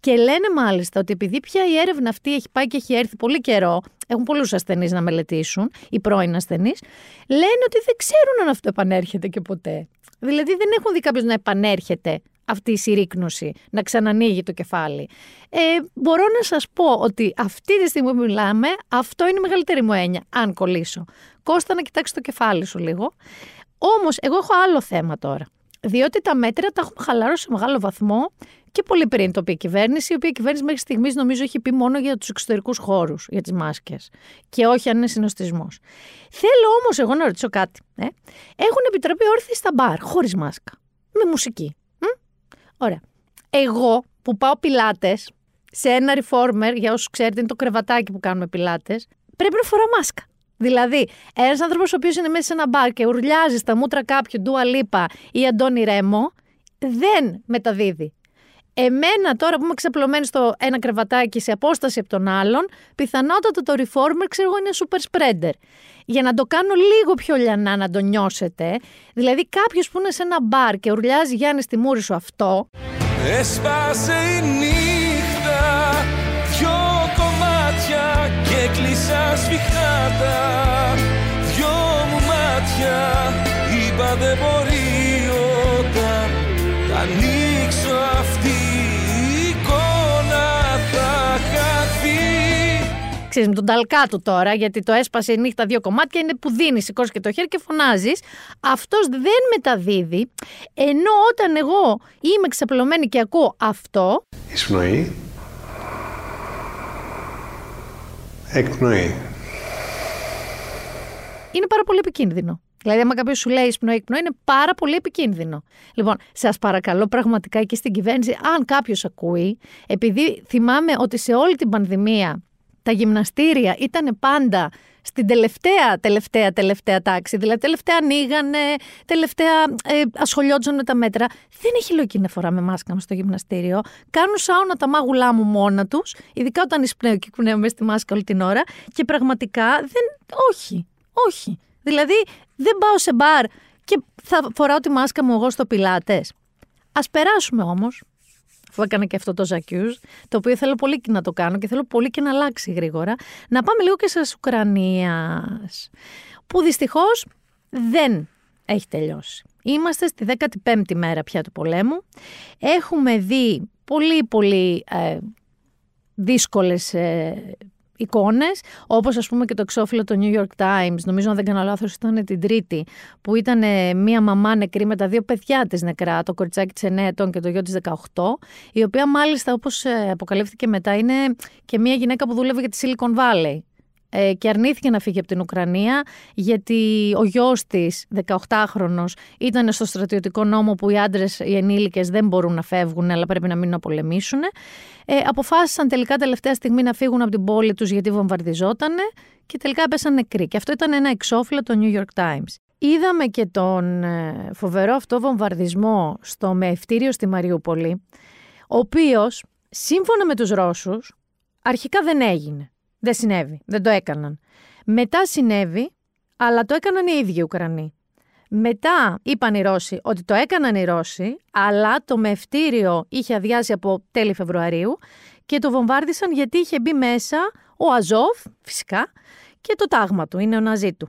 Και λένε μάλιστα ότι επειδή πια η έρευνα αυτή έχει πάει και έχει έρθει πολύ καιρό, έχουν πολλούς ασθενείς να μελετήσουν, οι πρώην ασθενείς, λένε ότι δεν ξέρουν αν αυτό επανέρχεται και ποτέ. Δηλαδή δεν έχουν δει κάποιος να επανέρχεται αυτή η συρρήκνωση, να ξανανοίγει το κεφάλι. Ε, μπορώ να σας πω ότι αυτή τη στιγμή που μιλάμε, αυτό είναι η μεγαλύτερη μου έννοια, αν κολλήσω. Κώστα να κοιτάξεις το κεφάλι σου λίγο. Όμως, εγώ έχω άλλο θέμα τώρα. Διότι τα μέτρα τα έχουμε χαλαρώσει σε μεγάλο βαθμό και πολύ πριν το πει η κυβέρνηση, η οποία κυβέρνηση μέχρι στιγμής νομίζω έχει πει μόνο για τους εξωτερικούς χώρους, για τις μάσκες. Και όχι αν είναι συνοστισμός. Θέλω όμως εγώ να ρωτήσω κάτι. Ε. Έχουν επιτραπεί όρθιοι στα μπαρ, χωρίς μάσκα. Με μουσική. Μ; Ωραία. Εγώ που πάω πιλάτες σε ένα reformer, για όσους ξέρετε, είναι το κρεβατάκι που κάνουμε πιλάτες, πρέπει να φορά μάσκα. Δηλαδή, ένας άνθρωπος ο οποίος είναι μέσα σε ένα μπαρ και ουρλιάζει στα μούτρα κάποιου, Ντούα Λίπα ή Αντώνη Ρέμο, δεν μεταδίδει. Εμένα τώρα που είμαι ξαπλωμένη στο ένα κρεβατάκι σε απόσταση από τον άλλον, πιθανότατα το reformer ξέρω εγώ είναι super spreader. Για να το κάνω λίγο πιο λιανά να το νιώσετε, δηλαδή κάποιος που είναι σε ένα μπαρ και ουρλιάζει Γιάννη στη μούρη σου αυτό, Έσπασε η νύχτα σφιχτάτα Δυο μου μάτια Είπα δεν μπορεί όταν Θα ανοίξω αυτή η εικόνα Θα χαθεί ξέρεις με τον ταλκάτου τώρα, γιατί το έσπασε η νύχτα δύο κομμάτια, είναι που δίνεις, σηκώσει και το χέρι και φωνάζεις. Αυτός δεν μεταδίδει. Ενώ όταν εγώ είμαι ξαπλωμένη και ακούω αυτό, Εισπνοή. Εκπνοή. είναι πάρα πολύ επικίνδυνο. Δηλαδή, άμα κάποιος σου λέει εισπνό ύπνο, είναι πάρα πολύ επικίνδυνο. Λοιπόν, σας παρακαλώ πραγματικά και στην κυβέρνηση, αν κάποιος ακούει, επειδή θυμάμαι ότι σε όλη την πανδημία τα γυμναστήρια ήταν πάντα στην τελευταία, τελευταία, τελευταία τάξη. Δηλαδή, τελευταία ανοίγανε, τελευταία ε, ασχολιόντουσαν με τα μέτρα. Δεν έχει λογική να φοράμε μάσκα στο γυμναστήριο. Κάνουν σάουνα τα μάγουλά μου μόνα τους, ειδικά όταν εισπνέω και κουνέω μέσα στη μάσκα όλη την ώρα. Και πραγματικά δεν. Όχι, όχι. Δηλαδή, δεν πάω σε μπαρ και θα φοράω τη μάσκα μου εγώ στο πιλάτες. Α περάσουμε όμως αφού έκανα και αυτό το Ζακιούς, το οποίο θέλω πολύ και να το κάνω και θέλω πολύ και να αλλάξει γρήγορα, να πάμε λίγο και σε Ουκρανίας, που δυστυχώς δεν έχει τελειώσει. Είμαστε στη 15η μέρα πια του πολέμου. Έχουμε δει πολύ πολύ ε, δύσκολες ε, εικόνες, όπως ας πούμε και το εξώφυλλο του New York Times, νομίζω αν δεν κάνω λάθος, ήταν την Τρίτη, που ήταν μία μαμά νεκρή με τα δύο παιδιά της νεκρά, το κοριτσάκι της 9 ετών και το γιο της 18, η οποία μάλιστα όπως ε, αποκαλύφθηκε μετά είναι και μία γυναίκα που δούλευε για τη Silicon Valley ε, και αρνήθηκε να φύγει από την Ουκρανία γιατί ο γιος της, 18χρονος, ήταν στο στρατιωτικό νόμο που οι άντρες, οι ενήλικες δεν μπορούν να φεύγουν αλλά πρέπει να μείνουν να πολεμήσουν. Ε, αποφάσισαν τελικά τελευταία στιγμή να φύγουν από την πόλη τους γιατί βομβαρδιζότανε και τελικά έπεσαν νεκροί. Και αυτό ήταν ένα εξώφυλλο το New York Times. Είδαμε και τον ε, φοβερό αυτό βομβαρδισμό στο μεευτήριο στη Μαριούπολη, ο οποίος, σύμφωνα με τους Ρώσους, αρχικά δεν έγινε. Δεν συνέβη. Δεν το έκαναν. Μετά συνέβη, αλλά το έκαναν οι ίδιοι οι Ουκρανοί. Μετά είπαν οι Ρώσοι ότι το έκαναν οι Ρώσοι, αλλά το μευτήριο είχε αδειάσει από τέλη Φεβρουαρίου και το βομβάρδισαν γιατί είχε μπει μέσα ο Αζόφ, φυσικά, και το τάγμα του, είναι ο Ναζί του.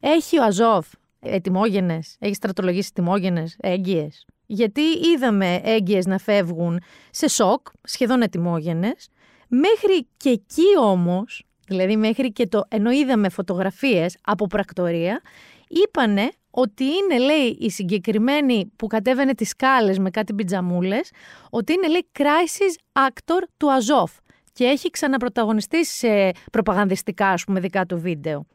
Έχει ο Αζόφ ετοιμόγενες, έχει στρατολογήσει ετοιμόγενες, έγκυες. Γιατί είδαμε έγκυες να φεύγουν σε σοκ, σχεδόν ετοιμόγενες, Μέχρι και εκεί όμως, δηλαδή μέχρι και το, ενώ είδαμε φωτογραφίες από πρακτορία, είπανε ότι είναι, λέει, η συγκεκριμένη που κατέβαινε τις σκάλες με κάτι πιτζαμούλες, ότι είναι, λέει, crisis actor του Αζόφ και έχει ξαναπρωταγωνιστήσει σε προπαγανδιστικά, ας πούμε, δικά του βίντεο.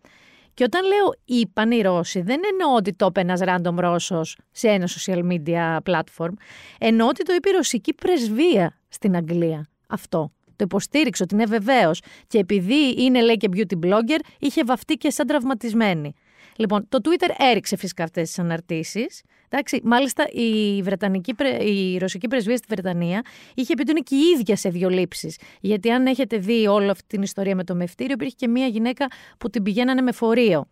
Και όταν λέω είπαν οι Ρώσοι, δεν εννοώ ότι το είπε ένας random Ρώσος σε ένα social media platform, εννοώ ότι το είπε η ρωσική πρεσβεία στην Αγγλία αυτό το υποστήριξε ότι είναι βεβαίως. Και επειδή είναι, λέει, και beauty blogger, είχε βαφτεί και σαν τραυματισμένη. Λοιπόν, το Twitter έριξε φυσικά αυτές τις αναρτήσεις. Μάλιστα, η, Βρετανική, η ρωσική πρεσβεία στη Βρετανία είχε πει ότι είναι και η ίδια σε δύο λήψεις. Γιατί αν έχετε δει όλη αυτή την ιστορία με το μευτήριο, υπήρχε και μία γυναίκα που την πηγαίνανε με φορείο.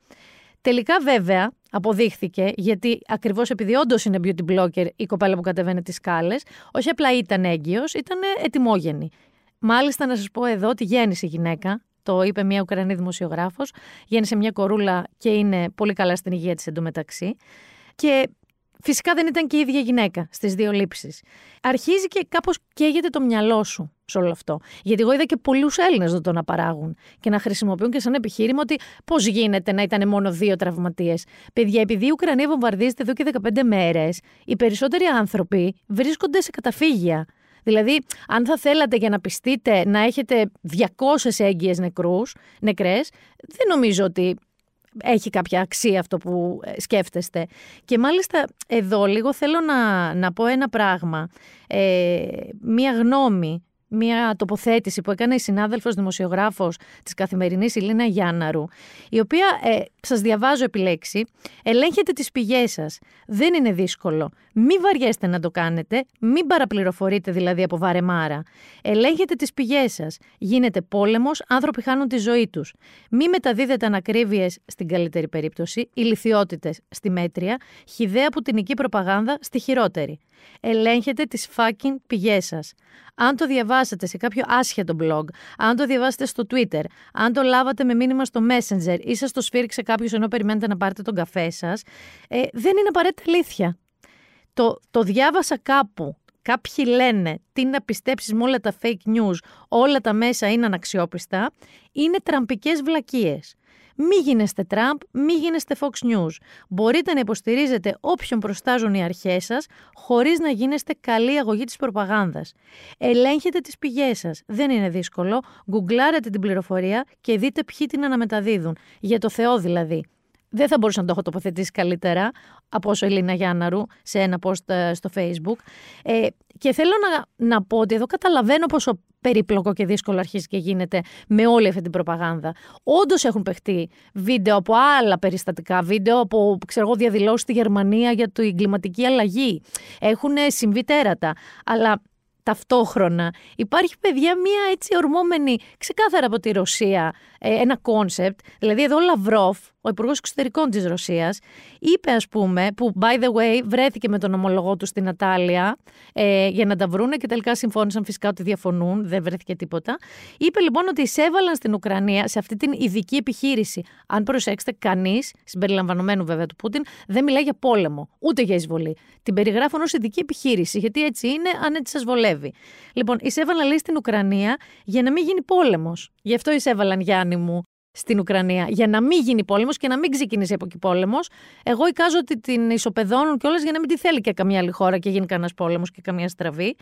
Τελικά, βέβαια, αποδείχθηκε, γιατί ακριβώς επειδή όντως είναι beauty blogger η κοπέλα που κατεβαίνει τις σκάλες, όχι απλά ήταν έγκυος, ήταν ετοιμόγενη. Μάλιστα, να σας πω εδώ ότι γέννησε γυναίκα. Το είπε μια Ουκρανή δημοσιογράφος. Γέννησε μια κορούλα και είναι πολύ καλά στην υγεία της εντωμεταξύ. Και φυσικά δεν ήταν και η ίδια γυναίκα στις δύο λήψεις. Αρχίζει και κάπως καίγεται το μυαλό σου σε όλο αυτό. Γιατί εγώ είδα και πολλούς Έλληνες να το να παράγουν και να χρησιμοποιούν και σαν επιχείρημα ότι πώς γίνεται να ήταν μόνο δύο τραυματίες. Παιδιά, επειδή η Ουκρανία βομβαρδίζεται εδώ και 15 μέρες, οι περισσότεροι άνθρωποι βρίσκονται σε καταφύγια. Δηλαδή, αν θα θέλατε για να πιστείτε να έχετε 200 έγκυες νεκρούς, νεκρές, δεν νομίζω ότι έχει κάποια αξία αυτό που ε, σκέφτεστε. Και μάλιστα εδώ λίγο θέλω να, να πω ένα πράγμα, ε, μία γνώμη μια τοποθέτηση που έκανε η συνάδελφος δημοσιογράφος της Καθημερινής Ηλίνα Γιάνναρου, η οποία, ε, σας διαβάζω επιλέξει, ελέγχετε τις πηγές σας. Δεν είναι δύσκολο. Μη βαριέστε να το κάνετε, μην παραπληροφορείτε δηλαδή από βαρεμάρα. Ελέγχετε τις πηγές σας. Γίνεται πόλεμος, άνθρωποι χάνουν τη ζωή τους. Μη μεταδίδετε ανακρίβειες στην καλύτερη περίπτωση, ηλικιότητες στη μέτρια, χιδέα πουτινική προπαγάνδα στη χειρότερη. Ελέγχετε τις fucking πηγές σας. Αν το διαβάσετε σε κάποιο άσχετο blog, αν το διαβάσετε στο Twitter, αν το λάβατε με μήνυμα στο Messenger ή σας το σφύριξε κάποιος ενώ περιμένετε να πάρετε τον καφέ σας, ε, δεν είναι απαραίτητα αλήθεια. Το, το διάβασα κάπου. Κάποιοι λένε τι να πιστέψεις με όλα τα fake news, όλα τα μέσα είναι αναξιόπιστα, είναι τραμπικές βλακίες. Μη γίνεστε Τραμπ, μη γίνεστε Fox News. Μπορείτε να υποστηρίζετε όποιον προστάζουν οι αρχές σας, χωρίς να γίνεστε καλή αγωγή της προπαγάνδας. Ελέγχετε τις πηγές σας. Δεν είναι δύσκολο. Γκουγκλάρετε την πληροφορία και δείτε ποιοι την αναμεταδίδουν. Για το Θεό δηλαδή. δεν θα μπορούσα να το έχω τοποθετήσει καλύτερα από όσο η Ελίνα Γιάνναρου σε ένα post ε, στο facebook. Ε, και θέλω να, να πω ότι εδώ καταλαβαίνω πόσο περίπλοκο και δύσκολο αρχίζει και γίνεται με όλη αυτή την προπαγάνδα. Όντως έχουν παιχτεί βίντεο από άλλα περιστατικά, βίντεο από ξέρω διαδηλώσεις στη Γερμανία για την κλιματική αλλαγή. Έχουν συμβεί τέρατα. Αλλά ταυτόχρονα υπάρχει παιδιά μία έτσι ορμόμενη ξεκάθαρα από τη Ρωσία ε, ένα concept. Δηλαδή εδώ ο Λαυρόφ, ο Υπουργός Εξωτερικών της Ρωσίας, είπε, ας πούμε, που by the way βρέθηκε με τον ομόλογό του στην Ατάλια ε, για να τα βρούνε και τελικά συμφώνησαν φυσικά ότι διαφωνούν, δεν βρέθηκε τίποτα. Είπε λοιπόν ότι εισέβαλαν στην Ουκρανία σε αυτή την ειδική επιχείρηση. Αν προσέξετε, κανείς, συμπεριλαμβανομένου βέβαια του Πούτιν, δεν μιλάει για πόλεμο, ούτε για εισβολή. Την περιγράφουν ως ειδική επιχείρηση, γιατί έτσι είναι, αν έτσι σας βολεύει. Λοιπόν, εισέβαλαν λέει στην Ουκρανία για να μην γίνει πόλεμος. Γι' αυτό εισέβαλαν Γιάννη μου στην Ουκρανία για να μην γίνει πόλεμος και να μην ξεκινήσει από εκεί πόλεμος. Εγώ εικάζω ότι την ισοπεδώνουν κιόλας για να μην τη θέλει και καμία άλλη χώρα και γίνει κανένας πόλεμος και καμία στραβή.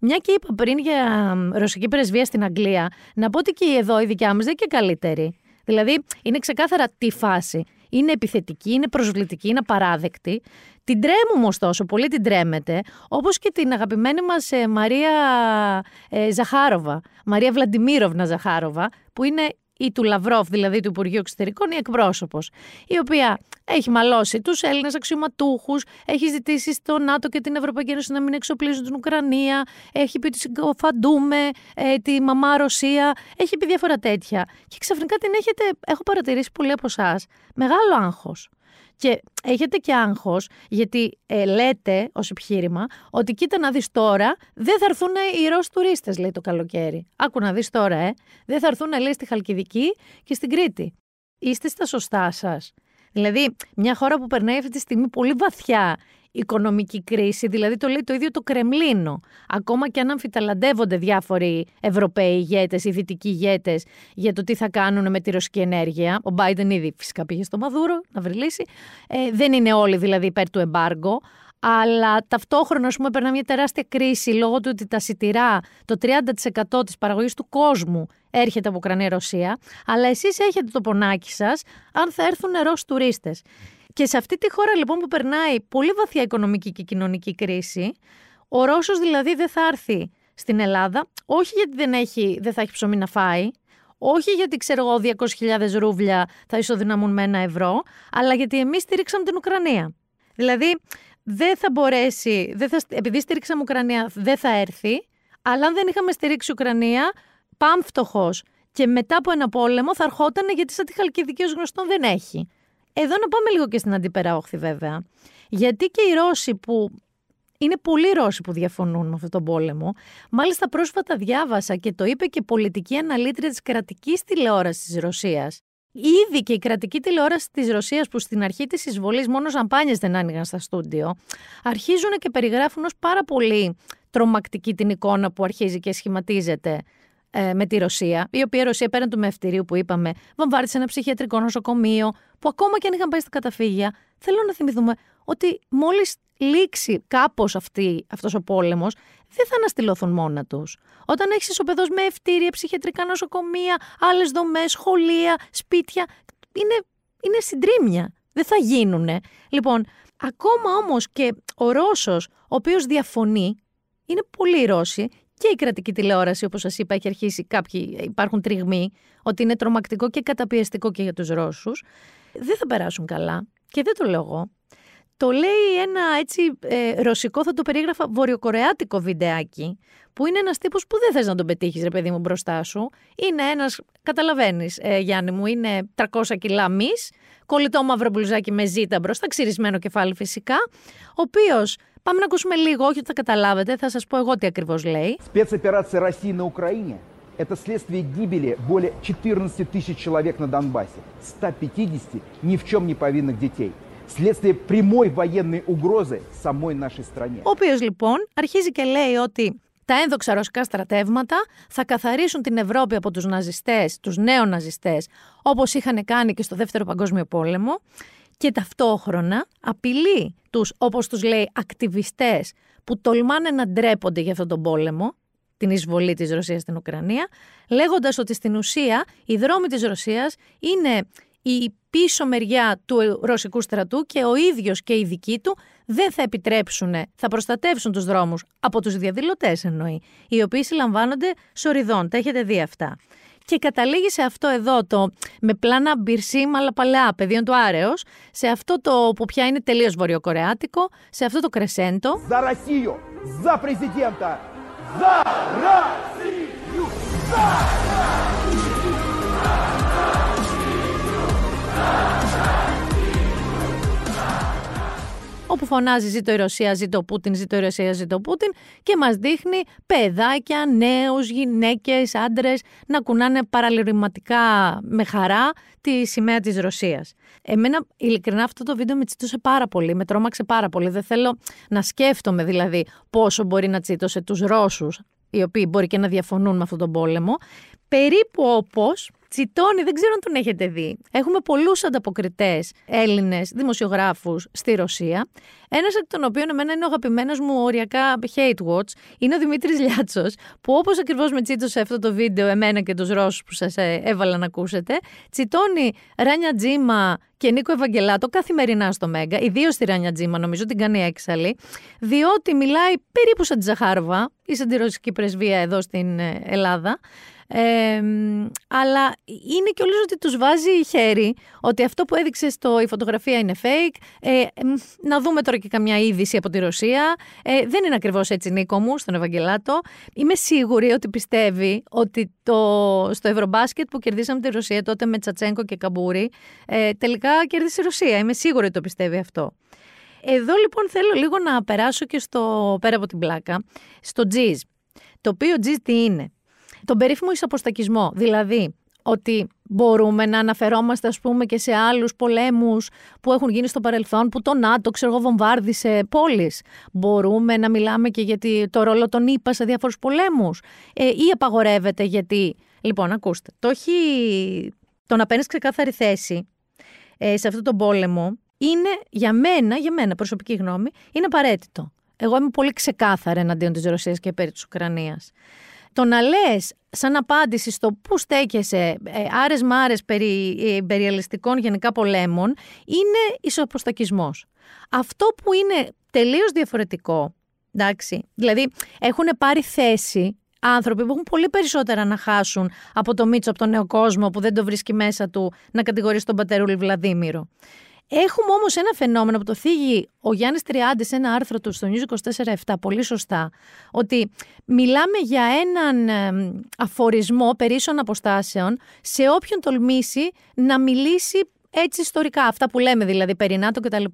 Μια και είπα πριν για ρωσική πρεσβεία στην Αγγλία, να πω ότι και εδώ η δικιά μας δεν είναι και καλύτερη. Δηλαδή, είναι ξεκάθαρα τη φάση. Είναι επιθετική, είναι προσβλητική, είναι απαράδεκτη. Την τρέμουμε ωστόσο, πολύ την τρέμεται, όπως και την αγαπημένη μας ε, Μαρία ε, Ζαχάροβα, Μαρία Βλαντιμίροβνα Ζαχάροβα, που είναι ή του Λαυρόφ, δηλαδή του Υπουργείου Εξωτερικών, η εκπρόσωπος, η οποία έχει μαλώσει τους Έλληνες αξιωματούχους, έχει ζητήσει στο ΝΑΤΟ και την Ευρωπαϊκή Ένωση να μην εξοπλίζουν την Ουκρανία, έχει πει ότι συγκοφαντούμε ε, τη μαμά Ρωσία, έχει πει διάφορα τέτοια. Και ξαφνικά την έχετε, έχω παρατηρήσει πολλοί από εσάς, μεγάλο άγχος. Και έχετε και άγχος, γιατί ε, λέτε ως επιχείρημα ότι κοίτα να δεις τώρα, δεν θα έρθουν οι Ρώσοι τουρίστες, λέει το καλοκαίρι. Άκου να δεις τώρα, ε. Δεν θα έρθουν, λέει, στη Χαλκιδική και στην Κρήτη. Είστε στα σωστά σας. Δηλαδή, μια χώρα που περνάει αυτή τη στιγμή πολύ βαθιά οικονομική κρίση, δηλαδή το λέει το ίδιο το Κρεμλίνο. Ακόμα και αν αμφιταλαντεύονται διάφοροι Ευρωπαίοι ηγέτες ή δυτικοί ηγέτες για το τι θα κάνουν με τη ρωσική ενέργεια. Ο Biden ήδη φυσικά πήγε στο Μαδούρο να βρει λύση. Ε, δεν είναι όλοι δηλαδή υπέρ του εμπάργκο. Αλλά ταυτόχρονα, ας πούμε, περνά μια τεράστια κρίση λόγω του ότι τα σιτηρά, το 30% της παραγωγής του κόσμου έρχεται από Ουκρανία-Ρωσία. Αλλά εσείς έχετε το πονάκι σας αν θα έρθουν Ρώσοι τουρίστες. Και σε αυτή τη χώρα λοιπόν που περνάει πολύ βαθιά οικονομική και κοινωνική κρίση, ο Ρώσος δηλαδή δεν θα έρθει στην Ελλάδα, όχι γιατί δεν, έχει, δεν θα έχει ψωμί να φάει, όχι γιατί ξέρω εγώ 200.000 ρούβλια θα ισοδυναμούν με ένα ευρώ, αλλά γιατί εμείς στήριξαμε την Ουκρανία. Δηλαδή δεν θα μπορέσει, δεν θα, επειδή στήριξαμε Ουκρανία δεν θα έρθει, αλλά αν δεν είχαμε στηρίξει Ουκρανία, πάμφτωχος και μετά από ένα πόλεμο θα ερχόταν γιατί σαν τη Χαλκιδική ως γνωστόν δεν έχει. Εδώ να πάμε λίγο και στην αντίπερα βέβαια. Γιατί και οι Ρώσοι που είναι πολλοί Ρώσοι που διαφωνούν με αυτόν τον πόλεμο. Μάλιστα πρόσφατα διάβασα και το είπε και πολιτική αναλύτρια της κρατικής τηλεόρασης της Ρωσίας. Ήδη και η κρατική τηλεόραση της Ρωσίας που στην αρχή της εισβολής μόνο ζαμπάνιες δεν άνοιγαν στα στούντιο, αρχίζουν και περιγράφουν ως πάρα πολύ τρομακτική την εικόνα που αρχίζει και σχηματίζεται ε, με τη Ρωσία, η οποία η Ρωσία πέραν του μευτηρίου που είπαμε, βαμβάρδισε ένα ψυχιατρικό νοσοκομείο, που ακόμα και αν είχαν πάει στα καταφύγια, θέλω να θυμηθούμε ότι μόλις λήξει κάπως αυτός ο πόλεμος, δεν θα αναστηλώθουν μόνα τους. Όταν έχεις ισοπεδός με ευτήρια, ψυχιατρικά νοσοκομεία, άλλες δομές, σχολεία, σπίτια, είναι, είναι συντρίμια. Δεν θα γίνουνε. Λοιπόν, ακόμα όμως και ο Ρώσος, ο οποίος διαφωνεί, είναι πολύ Ρώσοι και η κρατική τηλεόραση, όπως σας είπα, έχει αρχίσει κάποιοι, υπάρχουν τριγμοί, ότι είναι τρομακτικό και καταπιεστικό και για τους Ρώσους. Δεν θα περάσουν καλά. Και δεν το λέω εγώ. Το λέει ένα έτσι ε, ρωσικό, θα το περίγραφα, βορειοκορεάτικο βιντεάκι, που είναι ένας τύπος που δεν θες να τον πετύχεις, ρε παιδί μου, μπροστά σου. Είναι ένας, καταλαβαίνεις, ε, Γιάννη μου, είναι 300 κιλά μη, κολλητό μαύρο μπλουζάκι με ζήτα μπροστά, ξυρισμένο κεφάλι φυσικά, ο οποίος Πάμε να ακούσουμε λίγο, όχι ότι θα καταλάβετε, θα σας πω εγώ τι ακριβώς λέει. Спецоперация России на Украине – это следствие гибели более 14 тысяч человек на Донбассе, 150 ни в чем не повинных детей. Следствие прямой военной угрозы самой нашей стране. Ο οποίος λοιπόν αρχίζει και λέει ότι τα ένδοξα ρωσικά στρατεύματα θα καθαρίσουν την Ευρώπη από τους ναζιστές, τους νέο ναζιστές, όπως είχαν κάνει και στο Δεύτερο Παγκόσμιο Πόλεμο και ταυτόχρονα απειλεί τους, όπως τους λέει, ακτιβιστές που τολμάνε να ντρέπονται για αυτόν τον πόλεμο, την εισβολή της Ρωσίας στην Ουκρανία, λέγοντας ότι στην ουσία οι δρόμοι της Ρωσίας είναι η πίσω μεριά του ρωσικού στρατού και ο ίδιος και οι δικοί του δεν θα επιτρέψουν, θα προστατεύσουν τους δρόμους από τους διαδηλωτές εννοεί, οι οποίοι συλλαμβάνονται σοριδών, τα έχετε δει αυτά. Και καταλήγει σε αυτό εδώ το με πλάνα μπυρσίμ αλλά παλαιά πεδίων του Άρεος, σε αυτό το που πια είναι τελείως βορειοκορεάτικο, σε αυτό το κρεσέντο. За Россию! За президента! За Россию! Όπου φωνάζει ζήτω η Ρωσία, ζήτω ο Πούτιν, ζήτω η Ρωσία, ζήτω ο Πούτιν και μας δείχνει παιδάκια, νέους, γυναίκες, άντρες να κουνάνε παραλυρηματικά με χαρά τη σημαία της Ρωσίας. Εμένα ειλικρινά αυτό το βίντεο με τσίτωσε πάρα πολύ, με τρόμαξε πάρα πολύ. Δεν θέλω να σκέφτομαι δηλαδή πόσο μπορεί να τσίτωσε τους Ρώσους, οι οποίοι μπορεί και να διαφωνούν με αυτόν τον πόλεμο, περίπου όπως Τσιτώνει, δεν ξέρω αν τον έχετε δει. Έχουμε πολλούς ανταποκριτές Έλληνες δημοσιογράφους στη Ρωσία. Ένας εκ των οποίων εμένα είναι ο αγαπημένος μου οριακά hate watch, είναι ο Δημήτρης Λιάτσος, που όπως ακριβώς με τσίτωσε αυτό το βίντεο εμένα και τους Ρώσους που σας ε, έβαλα να ακούσετε, τσιτώνει Ράνια Τζίμα και Νίκο Ευαγγελάτο καθημερινά στο Μέγκα, ιδίως στη Ράνια Τζίμα, νομίζω την κάνει έξαλλη, διότι μιλάει περίπου σαν τη Ζαχάροβα ή σαν τη ρωσική πρεσβεία εδώ στην ε, Ελλάδα. Ε, αλλά είναι και όλους ότι τους βάζει χέρι ότι αυτό που έδειξε στο η φωτογραφία είναι fake. Ε, να δούμε τώρα και καμιά είδηση από τη Ρωσία. Ε, δεν είναι ακριβώς έτσι Νίκο μου στον Ευαγγελάτο. Είμαι σίγουρη ότι πιστεύει ότι το, στο Ευρωμπάσκετ που κερδίσαμε τη Ρωσία τότε με Τσατσέγκο και Καμπούρη ε, τελικά κέρδισε η Ρωσία. Είμαι σίγουρη ότι το πιστεύει αυτό. Εδώ λοιπόν θέλω λίγο να περάσω και στο πέρα από την πλάκα, στο τζιζ. Το οποίο τζιζ τι είναι; Τον περίφημο εισαποστακισμό. Δηλαδή, ότι μπορούμε να αναφερόμαστε ας πούμε και σε άλλους πολέμους που έχουν γίνει στο παρελθόν που το ΝΑΤΟ ξέρω εγώ βομβάρδισε πόλεις. Μπορούμε να μιλάμε και για το ρόλο των ΗΠΑ σε διάφορους πολέμους ε, ή απαγορεύεται γιατί... Λοιπόν, ακούστε, το, έχει... το να παίρνεις ξεκάθαρη θέση ε, σε αυτό τον πόλεμο είναι για μένα, για μένα προσωπική γνώμη, είναι απαραίτητο. Εγώ είμαι πολύ ξεκάθαρη εναντίον της Ρωσίας και περί της Ουκρανίας. Το να λες σαν απάντηση στο πού στέκεσαι ε, άρες μάρες περί ε, imperialιστικών γενικά πολέμων είναι ισοαποστακισμός. Αυτό που είναι τελείως διαφορετικό, εντάξει, δηλαδή έχουν πάρει θέση άνθρωποι που έχουν πολύ περισσότερα να χάσουν από το Μίτσο, από τον νέο κόσμο που δεν το βρίσκει μέσα του να κατηγορήσει τον πατερούλη Βλαδίμηρο. Έχουμε όμως ένα φαινόμενο που το θίγει ο Γιάννης Τριάντης σε ένα άρθρο του στο News 24-7, πολύ σωστά, ότι μιλάμε για έναν αφορισμό περίσσων αποστάσεων σε όποιον τολμήσει να μιλήσει έτσι ιστορικά, αυτά που λέμε δηλαδή περί ΝΑΤΟ κτλ.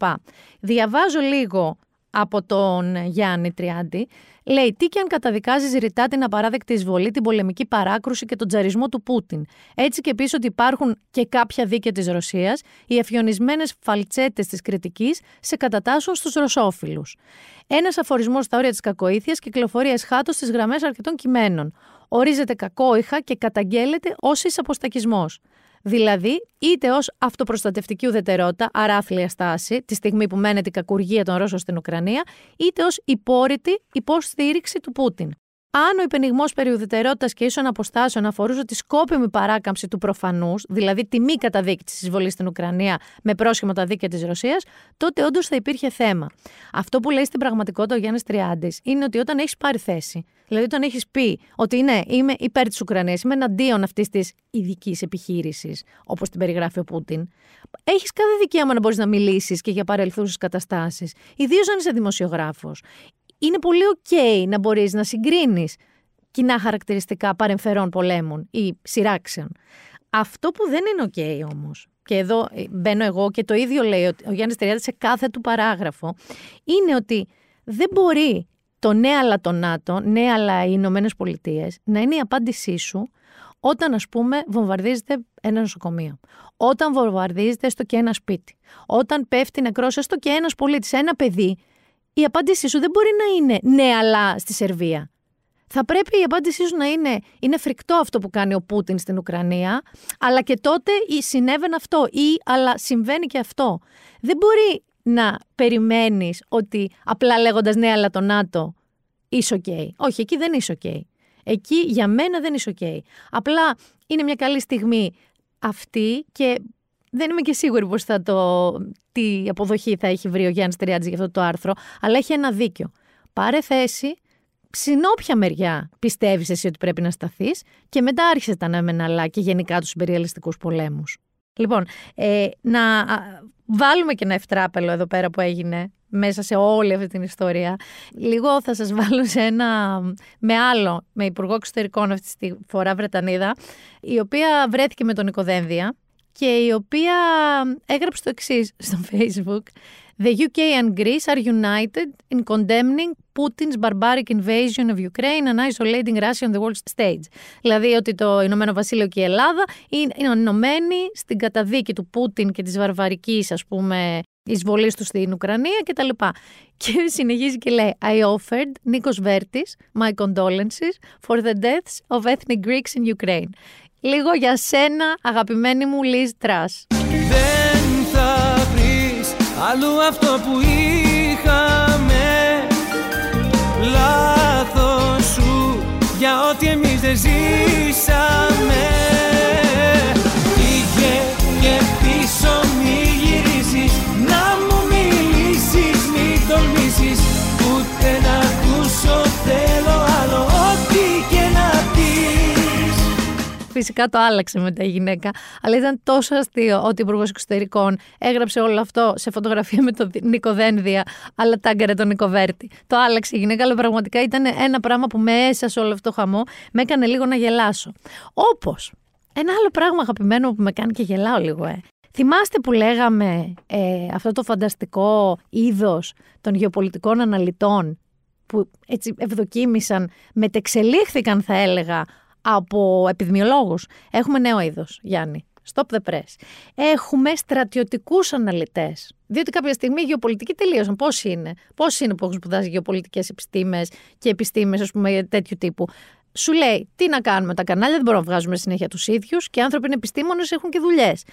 Διαβάζω λίγο από τον Γιάννη Τριάντη, λέει τι και αν καταδικάζεις ρητά την απαράδεκτη εισβολή, την πολεμική παράκρουση και τον τζαρισμό του Πούτιν. Έτσι και πίσω ότι υπάρχουν και κάποια δίκαια της Ρωσίας, οι αφιονισμένες φαλτσέτες της κριτικής σε κατατάσσουν στους ρωσόφιλους. Ένας αφορισμός στα όρια της κακοήθειας κυκλοφορεί εσχάτως στις γραμμές αρκετών κειμένων. Ορίζεται κακόηχα και καταγγέλλεται ως εισαποστακισμό. Δηλαδή, είτε ως αυτοπροστατευτική ουδετερότητα, αράφλια στάση, τη στιγμή που μένεται η κακουργία των Ρώσων στην Ουκρανία, είτε ως υπόρρητη υποστήριξη του Πούτιν. Αν ο υπενιγμός περί ουδετερότητα και ίσων αποστάσεων αφορούσε τη σκόπιμη παράκαμψη του προφανούς, δηλαδή τη μη καταδίκη της εισβολής στην Ουκρανία με πρόσχημα τα δίκαια της Ρωσίας, τότε όντως θα υπήρχε θέμα. Αυτό που λέει στην πραγματικότητα ο Γιάννης Τριάντης είναι ότι όταν έχεις πάρει θέση, δηλαδή όταν έχεις πει ότι ναι, είμαι υπέρ της Ουκρανίας, είμαι εναντίον αυτής της ειδικής επιχείρησης, όπως την περιγράφει ο Πούτιν, έχεις κάθε δικαίωμα να μπορείς να μιλήσεις και για παρελθούσες καταστάσεις, ιδίως αν είσαι δημοσιογράφος είναι πολύ OK να μπορείς να συγκρίνεις κοινά χαρακτηριστικά παρεμφερών πολέμων ή σειράξεων. Αυτό που δεν είναι OK όμως, και εδώ ε, μπαίνω εγώ και το ίδιο λέει ο Γιάννης Τεριάδης σε κάθε του παράγραφο, είναι ότι δεν μπορεί το ναι αλλά το ΝΑΤΟ, ναι αλλά οι Ηνωμένες Πολιτείες να είναι η απάντησή σου όταν ας πούμε βομβαρδίζεται ένα νοσοκομείο, όταν βομβαρδίζεται στο και ένα σπίτι, όταν πέφτει νεκρός έστω και ένας πολίτης, ένα παιδί η απάντησή σου δεν μπορεί να είναι ναι, αλλά στη Σερβία. Θα πρέπει η απάντησή σου να είναι είναι φρικτό αυτό που κάνει ο Πούτιν στην Ουκρανία, αλλά και τότε συνέβαινε αυτό ή αλλά συμβαίνει και αυτό. Δεν μπορεί να περιμένεις ότι απλά λέγοντας ναι, αλλά το ΝΑΤΟ είσαι ok. Όχι, εκεί δεν είσαι ok. Εκεί για μένα δεν είσαι ok. Απλά είναι μια καλή στιγμή αυτή και δεν είμαι και σίγουρη πως θα το, τι αποδοχή θα έχει βρει ο Γιάννης Τριάτζης για αυτό το άρθρο, αλλά έχει ένα δίκιο. Πάρε θέση, συνόποια μεριά πιστεύεις εσύ ότι πρέπει να σταθείς και μετά άρχισε τα ναι μεν αλλά και γενικά τους υπεριαλιστικούς πολέμους. Λοιπόν, ε, να α, βάλουμε και ένα ευτράπελο εδώ πέρα που έγινε μέσα σε όλη αυτή την ιστορία. Λίγο θα σας βάλω σε ένα με άλλο, με υπουργό εξωτερικών αυτή τη φορά Βρετανίδα, η οποία βρέθηκε με τον Νικοδένδια και η οποία έγραψε το εξής στο Facebook. The UK and Greece are united in condemning Putin's barbaric invasion of Ukraine and isolating Russia on the world stage. Δηλαδή ότι το Ηνωμένο Βασίλειο και η Ελλάδα είναι ενωμένοι στην καταδίκη του Πούτιν και της βαρβαρικής ας πούμε εισβολής του στην Ουκρανία κτλ. Και συνεχίζει και λέει I offered, Νίκος Βέρτης, my condolences for the deaths of ethnic Greeks in Ukraine. Λίγο για σένα αγαπημένη μου Liz Truss. Δεν θα βρεις αλλού αυτό που είχαμε Λάθος σου για ό,τι εμείς δεν ζήσαμε Φυσικά το άλλαξε μετά η γυναίκα. Αλλά ήταν τόσο αστείο ότι ο Υπουργός Εξωτερικών έγραψε όλο αυτό σε φωτογραφία με τον Νίκο Δένδια, αλλά τάγκαρε τον Νίκο Βέρτη. Το άλλαξε η γυναίκα, αλλά πραγματικά ήταν ένα πράγμα που μέσα σε όλο αυτό το χαμό με έκανε λίγο να γελάσω. Όπως ένα άλλο πράγμα αγαπημένο που με κάνει και γελάω λίγο, ε. Θυμάστε που λέγαμε ε, αυτό το φανταστικό είδος των γεωπολιτικών αναλυτών που έτσι ευδοκίμησαν, μετεξελίχθηκαν θα έλεγα από επιδημιολόγους. Έχουμε νέο είδος, Γιάννη. Stop the press. Έχουμε στρατιωτικούς αναλυτές. Διότι κάποια στιγμή οι γεωπολιτικοί τελείωσαν. Πώς είναι; Πώς είναι που έχουν σπουδάσει γεωπολιτικές επιστήμες και επιστήμες ας πούμε, τέτοιου τύπου; Σου λέει τι να κάνουμε τα κανάλια, δεν μπορούμε να βγάζουμε συνέχεια τους ίδιους και οι άνθρωποι είναι επιστήμονες, έχουν και δουλειές.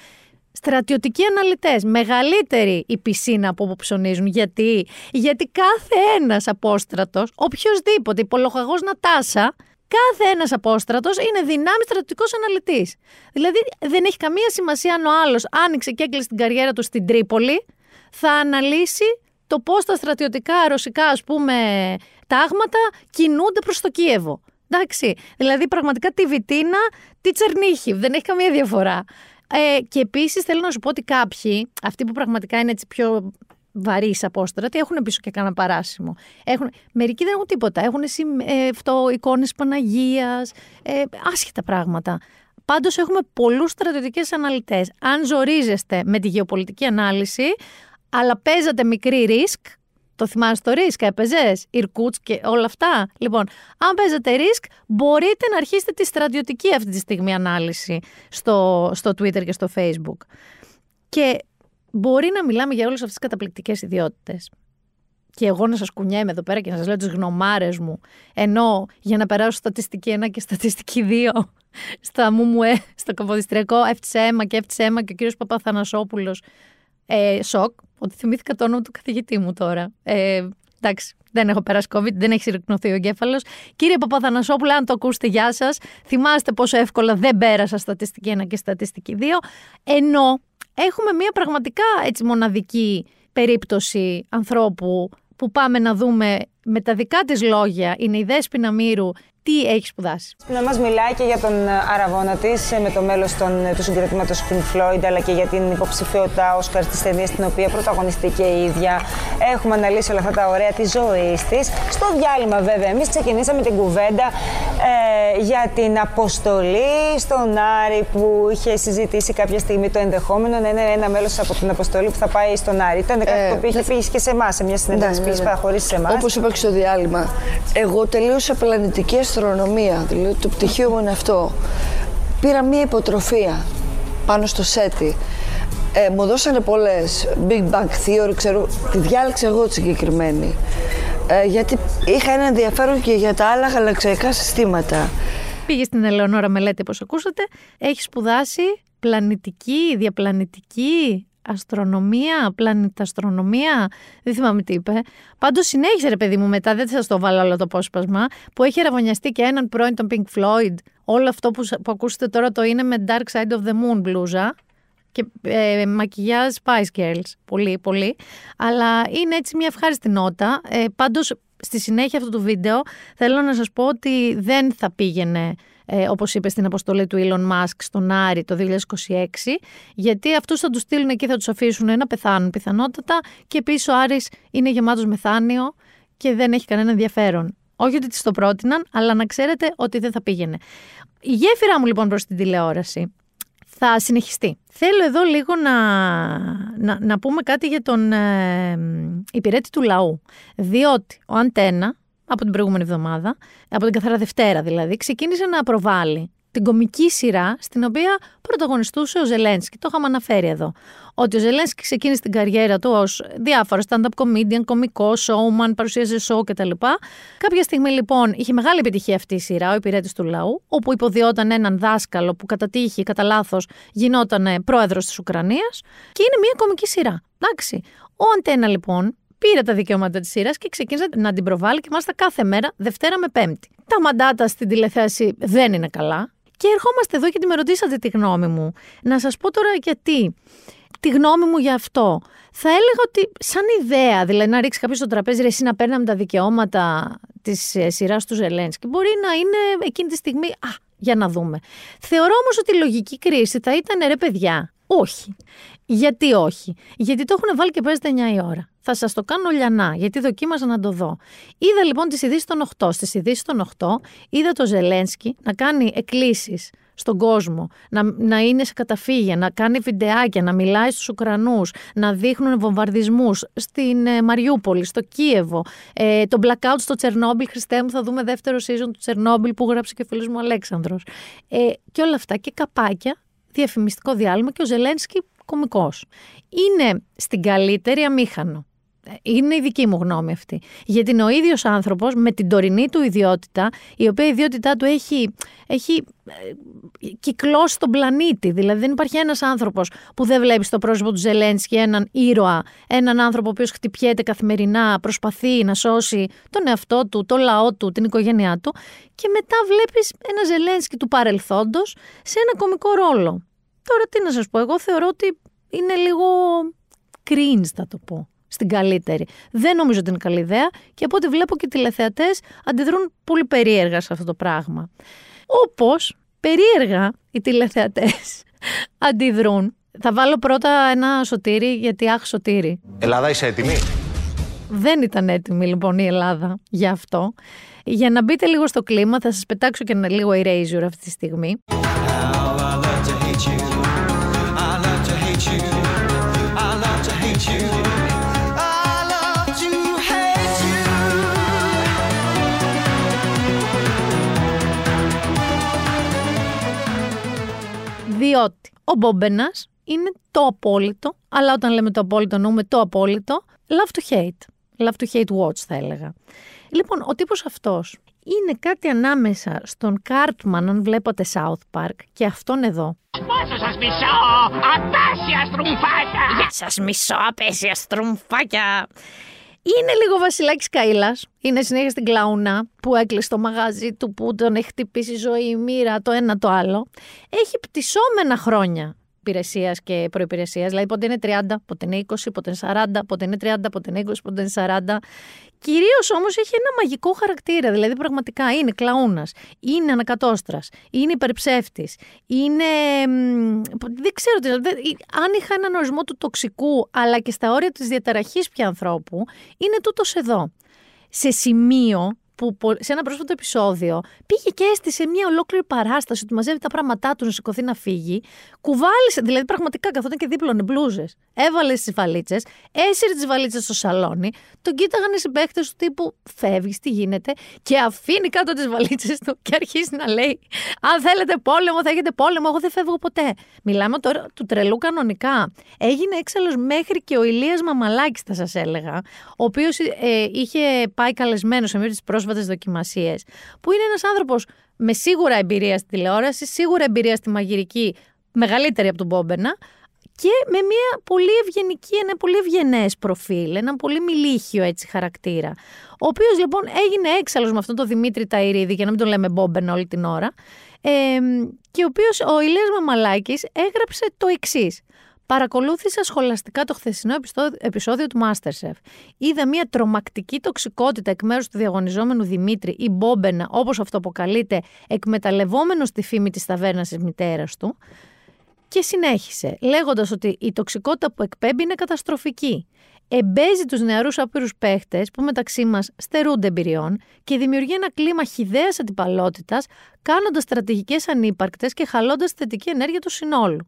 Στρατιωτικοί αναλυτές, μεγαλύτερη η πισίνα από όπου ψωνίζουν. Γιατί, Γιατί κάθε ένας απόστρατος, οποιοδήποτε, υπολογαγός Νατάσα, κάθε ένας απόστρατος είναι δυνάμει στρατιωτικός αναλυτής. Δηλαδή δεν έχει καμία σημασία αν ο άλλος άνοιξε και έκλεισε την καριέρα του στην Τρίπολη, θα αναλύσει το πώς τα στρατιωτικά ρωσικά, ας πούμε, τάγματα κινούνται προς το Κίεβο. Εντάξει. Δηλαδή, πραγματικά τη Βιτίνα, τη Τσερνίχη. Δεν έχει καμία διαφορά. Ε, και επίσης θέλω να σου πω ότι κάποιοι, αυτοί που πραγματικά είναι έτσι πιο βαρύς απόστρατοι, έχουν πίσω και κανένα παράσημο. Έχουν, μερικοί δεν έχουν τίποτα. Έχουν ε, αυτό, εικόνες Παναγίας, ε, άσχετα πράγματα. Πάντως έχουμε πολλούς στρατιωτικές αναλυτές. Αν ζορίζεστε με τη γεωπολιτική ανάλυση, αλλά παίζατε μικρή ρίσκ, το θυμάσαι το ρίσκ, έπαιζες, Ιρκούτς και όλα αυτά. Λοιπόν, αν παίζετε ρίσκ, μπορείτε να αρχίσετε τη στρατιωτική αυτή τη στιγμή ανάλυση στο, στο Twitter και στο Facebook. Και μπορεί να μιλάμε για όλες αυτές τις καταπληκτικές ιδιότητες. Και εγώ να σας κουνιέμαι εδώ πέρα και να σας λέω τις γνωμάρες μου, ενώ για να περάσω στατιστική 1 και στατιστική 2 στα ΜΟΜΟΕ, στο καποδιστριακό, έφτιασε αίμα και έφτιασε αίμα και ο κύριος Παπαθανασόπουλος ε, σοκ, ότι θυμήθηκα το όνομα του καθηγητή μου τώρα. Ε, εντάξει, δεν έχω περάσει COVID, δεν έχει συρρυκνωθεί ο εγκέφαλος. Κύριε Παπαθανασόπουλο, αν το ακούσετε, γεια σας. Θυμάστε πόσο εύκολα δεν πέρασα στατιστική 1 και στατιστική 2. Ενώ έχουμε μια πραγματικά έτσι μοναδική περίπτωση ανθρώπου που πάμε να δούμε με τα δικά της λόγια, είναι η Δέσποινα Μύρου, τι έχει σπουδάσει; Να μας μιλάει και για τον αραβόνα της με το μέλος του συγκροτήματος Pink Floyd, αλλά και για την υποψηφιότητα Όσκαρ της ταινίας, την οποία πρωταγωνιστεί και η ίδια. Έχουμε αναλύσει όλα αυτά τα ωραία της ζωής της. Στο διάλειμμα, βέβαια, εμείς ξεκινήσαμε την κουβέντα ε, για την αποστολή στον Άρη που είχε συζητήσει κάποια στιγμή το ενδεχόμενο να είναι ένα μέλος από την αποστολή που θα πάει στον Άρη. Ήταν κάτι ε, που είχε πει και σε εμάς, σε μια συνέντευξη που είχε παραχωρήσει σε εμάς. Όπως είπα και στο διάλειμμα, εγώ τελείωσα πλανητική αστρονομία, δηλαδή το πτυχίο μου είναι αυτό. Πήρα μία υποτροφία πάνω στο σέτι. Ε, μου δώσανε πολλές. Big Bang Theory, ξέρω, τη διάλεξα εγώ τη συγκεκριμένη. Ε, γιατί είχα ένα ενδιαφέρον και για τα άλλα γαλαξιακά συστήματα. Πήγε στην Ελεονόρα Μελέτη, όπως ακούσατε. Έχεις σπουδάσει πλανητική, διαπλανητική, αστρονομία, πλανηταστρονομία, δεν θυμάμαι τι είπε. Πάντως συνέχισε ρε παιδί μου μετά, δεν θα το βάλω όλο το απόσπασμα, που έχει ραβωνιαστεί και έναν πρώην τον Pink Floyd. Όλο αυτό που, που ακούσετε τώρα το είναι με Dark Side of the Moon μπλούζα. και ε, μακιγιάζ Spice Girls. Πολύ, πολύ. Αλλά είναι έτσι μια ευχάριστη νότα. Ε, πάντως, στη συνέχεια αυτού του βίντεο θέλω να σας πω ότι δεν θα πήγαινε ε, όπως είπε στην αποστολή του Elon Musk στον Άρη το 2026, γιατί αυτούς θα τους στείλουν εκεί, θα τους αφήσουν να πεθάνουν πιθανότατα και επίσης ο Άρης είναι γεμάτος μεθάνιο και δεν έχει κανένα ενδιαφέρον. Όχι ότι της το πρότειναν, αλλά να ξέρετε ότι δεν θα πήγαινε. Η γέφυρα μου λοιπόν προς την τηλεόραση θα συνεχιστεί. Θέλω εδώ λίγο να, να, να πούμε κάτι για τον ε, υπηρέτη του λαού. Διότι ο Αντένα από την προηγούμενη εβδομάδα, από την καθαρά Δευτέρα δηλαδή, ξεκίνησε να προβάλλει την κομική σειρά στην οποία πρωταγωνιστούσε ο Ζελένσκι. Το είχαμε αναφέρει εδώ. Ότι ο Ζελένσκι ξεκίνησε την καριέρα του ως διάφορο stand-up comedian, κομικό, showman, παρουσίαζε show κτλ. Κάποια στιγμή λοιπόν είχε μεγάλη επιτυχία αυτή η σειρά, ο υπηρέτης του λαού, όπου υποδιόταν έναν δάσκαλο που κατά τύχη, κατά λάθος, γινόταν πρόεδρος της Ουκρανίας. Και είναι μια κομική σειρά. Εντάξει. Ο Αντένα λοιπόν πήρε τα δικαιώματα της σειράς και ξεκίνησε να την προβάλλει και μάλιστα κάθε μέρα, Δευτέρα με Πέμπτη. Τα μαντάτα στην τηλεθέαση δεν είναι καλά. Και ερχόμαστε εδώ γιατί με ρωτήσατε τη γνώμη μου. Να σας πω τώρα γιατί. Τη γνώμη μου για αυτό. Θα έλεγα ότι σαν ιδέα, δηλαδή να ρίξει κάποιος στο τραπέζι, ρε, εσύ να παίρναμε τα δικαιώματα της ε, σειράς του Ζελένσκι, μπορεί να είναι εκείνη τη στιγμή. Α, για να δούμε. Θεωρώ όμως ότι η λογική κρίση θα ήταν ρε παιδιά. Όχι. Γιατί όχι; Γιατί το έχουν βάλει και παίζεται 9 η ώρα. Θα σας το κάνω λιανά, γιατί δοκίμασα να το δω. Είδα λοιπόν τις ειδήσεις των 8. Στις ειδήσεις των 8 είδα το Ζελένσκι να κάνει εκκλήσεις στον κόσμο, να, να είναι σε καταφύγια, να κάνει βιντεάκια, να μιλάει στους Ουκρανούς, να δείχνουν βομβαρδισμούς στην ε, Μαριούπολη, στο Κίεβο, ε, το blackout στο Τσερνόμπιλ, Χριστέ μου θα δούμε δεύτερο season του Τσερνόμπιλ που γράψε και ο φίλος μου Αλέξανδρος. Ε, και όλα αυτά και καπάκια, διαφημιστικό διάλειμμα και ο Ζελένσκι κομικός. Είναι στην καλύτερη αμήχανο. Είναι η δική μου γνώμη αυτή. Γιατί είναι ο ίδιος άνθρωπος με την τωρινή του ιδιότητα, η οποία η ιδιότητά του έχει, έχει ε, κυκλώσει τον πλανήτη. Δηλαδή δεν υπάρχει ένας άνθρωπος που δεν βλέπει στο πρόσωπο του Ζελένσκι έναν ήρωα, έναν άνθρωπο ο οποίος χτυπιέται καθημερινά, προσπαθεί να σώσει τον εαυτό του, το λαό του, την οικογένειά του και μετά βλέπεις ένα Ζελένσκι του παρελθόντος σε ένα κομικό ρόλο. Τώρα τι να σας πω, εγώ θεωρώ ότι είναι λίγο cringe θα το πω στην καλύτερη. Δεν νομίζω ότι είναι καλή ιδέα και από ό,τι βλέπω και οι τηλεθεατές αντιδρούν πολύ περίεργα σε αυτό το πράγμα. Όπως περίεργα οι τηλεθεατές αντιδρούν. Θα βάλω πρώτα ένα σωτήρι γιατί αχ σωτήρι. Ελλάδα είσαι έτοιμη; Δεν ήταν έτοιμη λοιπόν η Ελλάδα για αυτό. Για να μπείτε λίγο στο κλίμα θα σας πετάξω και ένα λίγο erasure αυτή τη στιγμή. Διότι ο Μπόμπενα είναι το απόλυτο, αλλά όταν λέμε το απόλυτο εννοούμε το απόλυτο, love to hate. Love to hate watch θα έλεγα. Λοιπόν, ο τύπος αυτός είναι κάτι ανάμεσα στον Κάρτμαν, αν βλέπατε South Park, και αυτόν εδώ. Πόσο σας μισώ, απέσια στρουμφάκια! Γεια σας μισώ, απέσια στρουμφάκια! Είναι λίγο Βασιλάκης Καήλα. Είναι συνέχεια στην κλαούνα που έκλεισε το μαγάζι του, που τον έχει χτυπήσει η ζωή, η μοίρα, το ένα το άλλο. Έχει πτυσσόμενα χρόνια υπηρεσίας και προπηρεσία. Δηλαδή, πότε είναι 30, πότε είναι 20, πότε είναι 40, πότε είναι 30, πότε είναι 20, πότε είναι 40. Κυρίως όμως έχει ένα μαγικό χαρακτήρα. Δηλαδή, πραγματικά είναι κλαούνας, είναι ανακατόστρας, είναι υπερψεύτης, είναι. Δεν ξέρω τι. Αν είχα έναν ορισμό του τοξικού, αλλά και στα όρια της διαταραχής πια ανθρώπου, είναι τούτος εδώ. Σε σημείο που σε ένα πρόσφατο επεισόδιο πήγε και έστησε μια ολόκληρη παράσταση ότι μαζεύει τα πράγματά του να σηκωθεί να φύγει. Κουβάλισε, δηλαδή πραγματικά καθόταν και δίπλωνε μπλούζες. Έβαλε τις βαλίτσες, έσυρε τις βαλίτσες στο σαλόνι, τον κοίταγαν οι συμπαίχτε του τύπου Φεύγεις, τι γίνεται, και αφήνει κάτω τις βαλίτσες του και αρχίζει να λέει: Αν θέλετε πόλεμο, θα έχετε πόλεμο. Εγώ δεν φεύγω ποτέ. Μιλάμε τώρα του τρελού κανονικά. Έγινε έξαλλος μέχρι και ο Ηλίας Μαμαλάκης, θα σας έλεγα, ο οποίος ε, είχε πάει καλεσμένος σε μία τη πρόσφατε δοκιμασίες, που είναι ένας άνθρωπος με σίγουρα εμπειρία στη τηλεόραση, σίγουρα εμπειρία στη μαγειρική, μεγαλύτερη από τον Μπόμπενα, και με μια πολύ ευγενική, ένα πολύ ευγενές προφίλ, ένα πολύ μιλίχιο έτσι χαρακτήρα. Ο οποίος λοιπόν έγινε έξαλλος με αυτόν τον Δημήτρη Ταϊρίδη, για να μην τον λέμε Μπόμπεν όλη την ώρα. Ε, και ο οποίος ο Ηλίας Μαμαλάκης έγραψε το εξής. Παρακολούθησα σχολαστικά το χθεσινό επιστό- επεισόδιο του Masterchef. Είδα μια τρομακτική τοξικότητα εκ μέρους του διαγωνιζόμενου Δημήτρη ή Μπόμπενα, όπως αυτό αποκαλείται, εκμεταλλευόμενος τη φήμη της ταβέρνας της μητέρας του. Και συνέχισε, λέγοντας ότι η τοξικότητα που εκπέμπει είναι καταστροφική. Εμπέζει τους νεαρούς άπειρους παίχτες που μεταξύ μας στερούνται εμπειριών και δημιουργεί ένα κλίμα χιδαίας αντιπαλότητας, κάνοντας στρατηγικές ανύπαρκτες και χαλώντας τη θετική ενέργεια του συνόλου.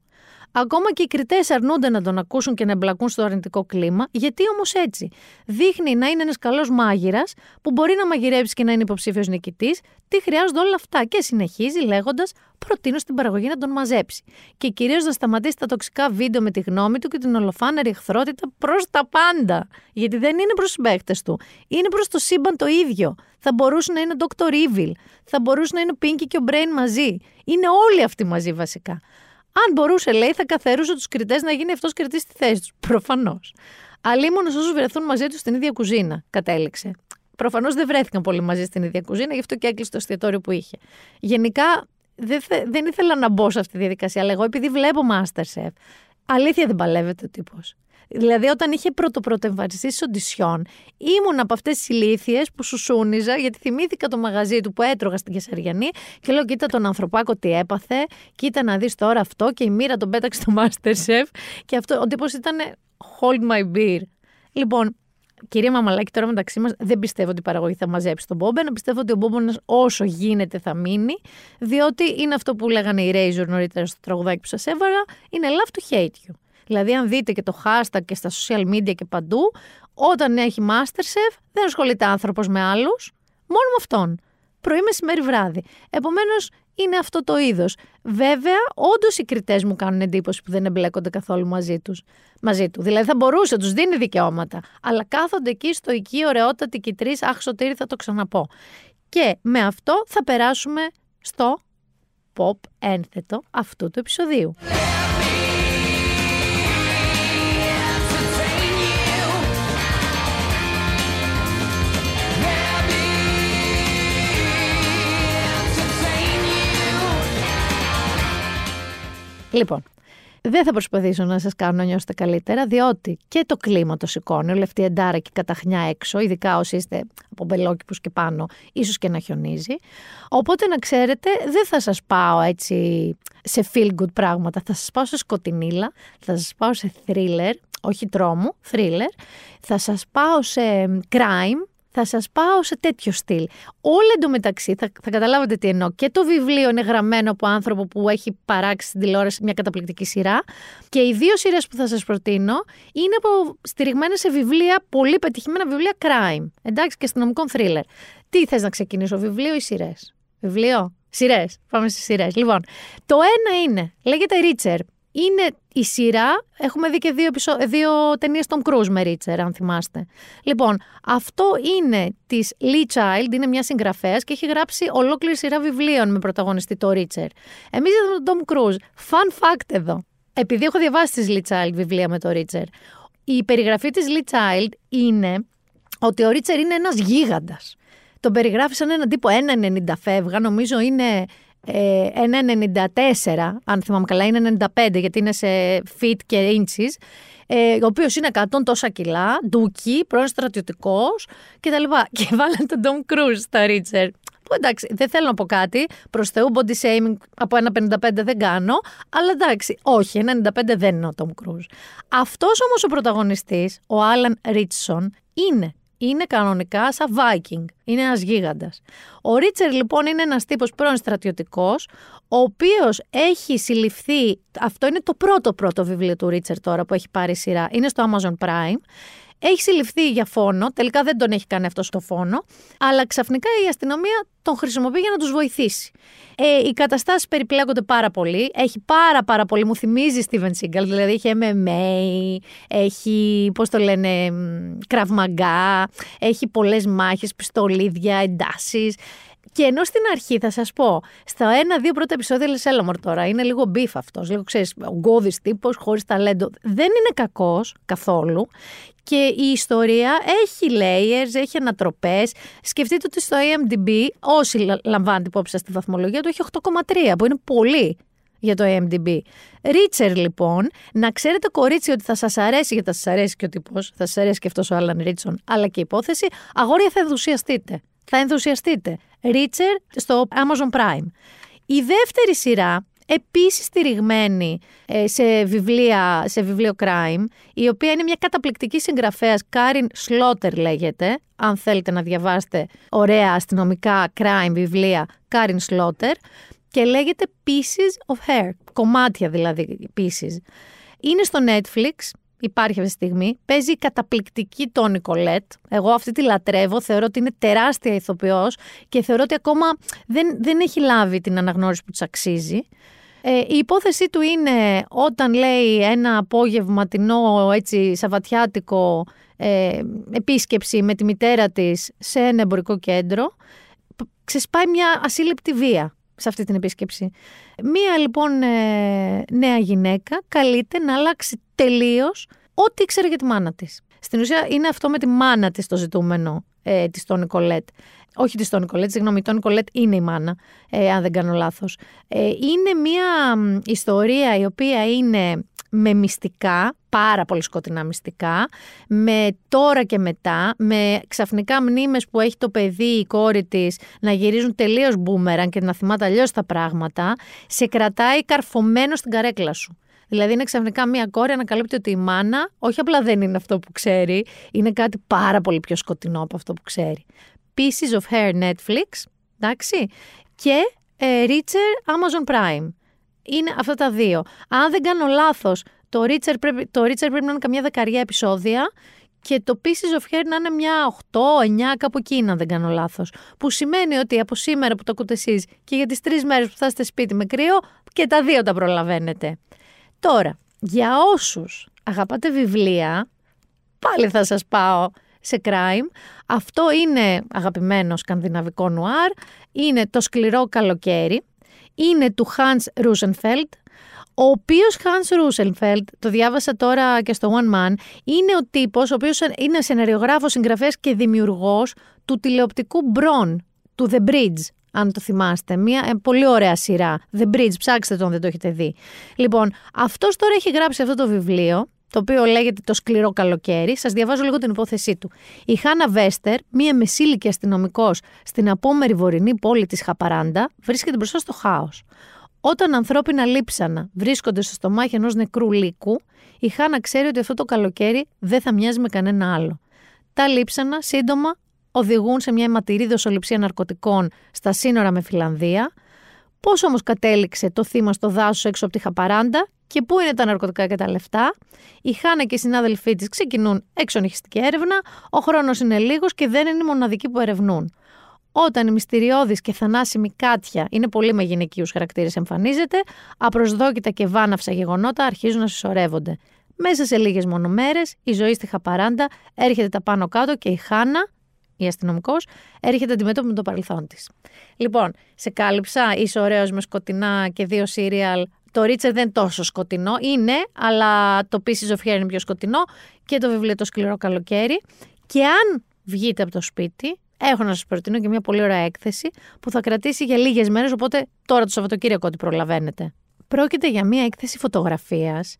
Ακόμα και οι κριτές αρνούνται να τον ακούσουν και να εμπλακούν στο αρνητικό κλίμα, γιατί όμως έτσι; Δείχνει να είναι ένας καλός μάγειρας που μπορεί να μαγειρέψει και να είναι υποψήφιος νικητής, τι χρειάζονται όλα αυτά; Και συνεχίζει λέγοντας: Προτείνω στην παραγωγή να τον μαζέψει. Και κυρίως να σταματήσει τα τοξικά βίντεο με τη γνώμη του και την ολοφάνερη εχθρότητα προς τα πάντα. Γιατί δεν είναι προς του παίχτε του. Είναι προς το σύμπαν το ίδιο. Θα μπορούσε να είναι ο Dr. Evil. Θα μπορούσε να είναι ο Pinky και ο Brain μαζί. Είναι όλοι αυτοί μαζί βασικά. Αν μπορούσε, λέει, θα καθαρούσε τους κριτές να γίνει αυτός κριτής στη θέση τους. Προφανώς. Αλίμονο όσους βρεθούν μαζί τους στην ίδια κουζίνα, κατέληξε. Προφανώς δεν βρέθηκαν πολύ μαζί στην ίδια κουζίνα, γι' αυτό και έκλεισε το εστιατόριο που είχε. Γενικά δεν, θε- δεν ήθελα να μπω σε αυτή τη διαδικασία, αλλά εγώ επειδή βλέπω Masterchef, αλήθεια δεν παλεύεται ο τύπος. Δηλαδή, όταν είχε πρώτο-πρώτο στι οντισιόν, ήμουν από αυτές τις ηλίθιες που σουσούνιζα, γιατί θυμήθηκα το μαγαζί του που έτρωγα στην Κεσαριανή και λέω: Κοίτα τον ανθρωπάκο τι έπαθε, κοίτα να δεις τώρα αυτό και η μοίρα τον πέταξε στο Masterchef. Και αυτό, ο τύπος ήταν hold my beer. Λοιπόν, Κυρία Μαμαλάκη, τώρα μεταξύ μας δεν πιστεύω ότι η παραγωγή θα μαζέψει τον Μπόμπενα. Πιστεύω ότι ο Μπόμπενα όσο γίνεται θα μείνει, διότι είναι αυτό που λέγανε οι Razor νωρίτερα στο τραγουδάκι που σας έβαλα, είναι love to hate you. Δηλαδή, αν δείτε και το hashtag και στα social media και παντού, όταν έχει Masterchef, δεν ασχολείται άνθρωπος με άλλους, μόνο με αυτόν. Πρωί, μεσημέρι, βράδυ. Επομένως, είναι αυτό το είδος. Βέβαια, όντως οι κριτές μου κάνουν εντύπωση που δεν εμπλέκονται καθόλου μαζί, τους, μαζί του. Δηλαδή, θα μπορούσε, τους δίνει δικαιώματα. Αλλά κάθονται εκεί στο εκεί, ωραιότατοι και οι τρει, αχ, σωτήρι, θα το ξαναπώ. Και με αυτό θα περάσουμε στο pop ένθετο αυτού του επεισοδίου. Λοιπόν, δεν θα προσπαθήσω να σας κάνω να νιώσετε καλύτερα, διότι και το κλίμα το σηκώνει, όλη αυτή η εντάρα και η καταχνιά έξω, ειδικά όσοι είστε από μπελόκηπους και πάνω, ίσως και να χιονίζει. Οπότε να ξέρετε, δεν θα σας πάω έτσι σε feel good πράγματα, θα σας πάω σε σκοτεινίλα, θα σας πάω σε thriller, όχι τρόμου, thriller, θα σας πάω σε crime, θα σας πάω σε τέτοιο στυλ. Όλα εντωμεταξύ, θα, θα καταλάβετε τι εννοώ. Και το βιβλίο είναι γραμμένο από άνθρωπο που έχει παράξει στην τηλεόραση μια καταπληκτική σειρά. Και οι δύο σειρές που θα σας προτείνω είναι από στηριγμένες σε βιβλία, πολύ πετυχημένα βιβλία crime. Εντάξει, και αστυνομικών thriller. Τι θες να ξεκινήσω, βιβλίο ή σειρές; Βιβλίο; Σειρές. Πάμε στις σειρές. Λοιπόν, το ένα είναι, λέγεται Ρίτσερ. Είναι η σειρά. Έχουμε δει και δύο, επεισο... δύο ταινίες Tom Cruise με Ρίτσερ, αν θυμάστε. Λοιπόν, αυτό είναι της Lee Child, είναι μια συγγραφέας και έχει γράψει ολόκληρη σειρά βιβλίων με πρωταγωνιστή το Ρίτσερ. Εμείς είδαμε τον Tom Cruise. Fun fact εδώ. Επειδή έχω διαβάσει τι Lee Child βιβλία με το Ρίτσερ, η περιγραφή της Lee Child είναι ότι ο Ρίτσερ είναι ένας γίγαντας. Τον περιγράφει σαν έναν τύπο 1,90 φεύγα, νομίζω είναι ε, 1,94, αν θυμάμαι καλά, είναι 95 γιατί είναι σε feet και inches, ε, ο οποίος είναι 100 τόσα κιλά, ντούκι, πρώην στρατιωτικός κτλ. Και βάλανε τον Tom Cruise στα Ρίτσερ. Που εντάξει, δεν θέλω να πω κάτι. Προς Θεού, body shaming από 1,55 δεν κάνω. Αλλά εντάξει, όχι, 1,95 δεν είναι ο Tom Cruise. Αυτός όμως ο πρωταγωνιστής, ο Άλαν Ρίτσον, είναι είναι κανονικά σαν Viking. Είναι ένας γίγαντας. Ο Ρίτσερ λοιπόν είναι ένας τύπος πρώην στρατιωτικός, ο οποίος έχει συλληφθεί. Αυτό είναι το πρώτο πρώτο βιβλίο του Ρίτσερ τώρα που έχει πάρει σειρά. Είναι στο Amazon Prime. Έχει συλληφθεί για φόνο, τελικά δεν τον έχει κάνει αυτός στο φόνο, αλλά ξαφνικά η αστυνομία τον χρησιμοποιεί για να τους βοηθήσει. Ε, οι καταστάσεις περιπλέκονται πάρα πολύ, έχει πάρα πάρα πολύ, μου θυμίζει Steven Seagal, δηλαδή έχει MMA, έχει, πώς το λένε, Krav Maga, έχει πολλές μάχες, πιστολίδια, εντάσεις. Και ενώ στην αρχή θα σας πω, στα ένα-δύο πρώτα επεισόδια λες, έλα μωρ τώρα, είναι λίγο beef αυτός. Λίγο ξέρεις, ογκώδης τύπος, χωρίς ταλέντο. Δεν είναι κακός καθόλου. Και η ιστορία έχει layers, έχει ανατροπές. Σκεφτείτε ότι στο IMDb, όσοι λα- λαμβάνετε υπόψη σας τη βαθμολογία του, έχει 8,3, που είναι πολύ για το IMDb. Ρίτσερ, λοιπόν, να ξέρετε, κορίτσι, ότι θα σας αρέσει, γιατί θα σας αρέσει και ο τύπος, θα σας αρέσει και αυτός ο Άλαν Ρίτσον, αλλά και η υπόθεση, αγόρια θα ενθουσιαστείτε. Θα ενθουσιαστείτε. Ρίτσερ στο Amazon Prime. Η δεύτερη σειρά, επίσης στηριγμένη ε, σε, βιβλία, σε βιβλίο crime, η οποία είναι μια καταπληκτική συγγραφέας, Κάριν Σλότερ λέγεται, αν θέλετε να διαβάσετε ωραία αστυνομικά crime βιβλία, Κάριν Σλότερ, και λέγεται Pieces of Her, κομμάτια δηλαδή pieces. Είναι στο Netflix, υπάρχει αυτή τη στιγμή. Παίζει η καταπληκτική Τόνι Κολέτ. Εγώ αυτή τη λατρεύω. Θεωρώ ότι είναι τεράστια ηθοποιός και θεωρώ ότι ακόμα δεν, δεν έχει λάβει την αναγνώριση που της αξίζει. Ε, η υπόθεσή του είναι όταν λέει ένα απόγευματινό έτσι σαβατιάτικο ε, επίσκεψη με τη μητέρα της σε ένα εμπορικό κέντρο π- ξεσπάει μια ασύλληπτη βία σε αυτή την επίσκεψη. Μία λοιπόν ε, νέα γυναίκα καλείται να αλλάξει τελείως ό,τι ήξερε για τη μάνα της. Στην ουσία είναι αυτό με τη μάνα της το ζητούμενο ε, της Τόνι Κολέτ. Όχι της Τόνι Κολέτ, συγγνώμη, η Τόνι Κολέτ είναι η μάνα, ε, αν δεν κάνω λάθος. Ε, είναι μία μ, ιστορία η οποία είναι με μυστικά, πάρα πολύ σκοτεινά μυστικά, με τώρα και μετά, με ξαφνικά μνήμες που έχει το παιδί, η κόρη της, να γυρίζουν τελείως μπούμεραν και να θυμάται αλλιώς τα πράγματα, σε κρατάει καρφωμένο στην καρέκλα σου. Δηλαδή είναι ξαφνικά μία κόρη ανακαλύπτει ότι η μάνα όχι απλά δεν είναι αυτό που ξέρει, είναι κάτι πάρα πολύ πιο σκοτεινό από αυτό που ξέρει. Pieces of Hair Netflix, εντάξει, και ε, Reacher Amazon Prime. Είναι αυτά τα δύο. Αν δεν κάνω λάθος, το Reacher πρέπει, το Reacher πρέπει να είναι καμιά δεκαριά επεισόδια και το Pieces of Hair να είναι μια 8, 9, κάπου εκεί, αν δεν κάνω λάθος. Που σημαίνει ότι από σήμερα που το ακούτε εσείς και για τις τρεις μέρες που θα είστε σπίτι με κρύο, και τα δύο τα προλαβαίνετε. Τώρα, για όσους αγαπάτε βιβλία, πάλι θα σας πάω σε crime. Αυτό είναι αγαπημένο σκανδιναβικό νουάρ, είναι το σκληρό καλοκαίρι, είναι του Hans Rosenfeld, ο οποίος Hans Rosenfeld, το διάβασα τώρα και στο One Man, είναι ο τύπος ο οποίος είναι σεναριογράφος, συγγραφέας και δημιουργός του τηλεοπτικού Bron, του The Bridge, αν το θυμάστε. Μια ε, πολύ ωραία σειρά. The Bridge, ψάξτε το αν δεν το έχετε δει. Λοιπόν, αυτός τώρα έχει γράψει αυτό το βιβλίο, το οποίο λέγεται Το σκληρό καλοκαίρι. Σας διαβάζω λίγο την υπόθεσή του. Η Χάνα Βέστερ, μία μεσήλικη αστυνομικός στην απόμερη βορεινή πόλη της Χαπαράντα, βρίσκεται μπροστά στο χάος. Όταν ανθρώπινα λείψανα βρίσκονται στο στομάχι ενός νεκρού λύκου, η Χάνα ξέρει ότι αυτό το καλοκαίρι δεν θα μοιάζει με κανένα άλλο. Τα λείψανα σύντομα οδηγούν σε μια αιματηρή δοσοληψία ναρκωτικών στα σύνορα με Φιλανδία. Πώς όμως κατέληξε το θύμα στο δάσος έξω από τη Χαπαράντα και πού είναι τα ναρκωτικά και τα λεφτά; Η Χάνα και οι συνάδελφοί της ξεκινούν εξονυχιστική έρευνα. Ο χρόνος είναι λίγος και δεν είναι οι μοναδικοί που ερευνούν. Όταν η μυστηριώδης και θανάσιμη Κάτια είναι πολύ με γυναικείους χαρακτήρες εμφανίζεται, απροσδόκητα και βάναυσα γεγονότα αρχίζουν να συσσωρεύονται. Μέσα σε λίγες μόνο μέρε, η ζωή στη Χαπαράντα έρχεται τα πάνω κάτω και η Χάνα, η αστυνομικός, έρχεται αντιμέτωπη με το παρελθόν της. Λοιπόν, σε κάλυψα, είσαι ωραίος με σκοτεινά και δύο σύριαλ. Το Ρίτσερ δεν είναι τόσο σκοτεινό, είναι, αλλά το Pieces of Hair είναι πιο σκοτεινό και το βιβλίο Το σκληρό καλοκαίρι. Και αν βγείτε από το σπίτι, έχω να σας προτείνω και μια πολύ ωραία έκθεση που θα κρατήσει για λίγες μέρες, οπότε τώρα το Σαββατοκύριακο ό,τι προλαβαίνετε. Πρόκειται για μια έκθεση φωτογραφίας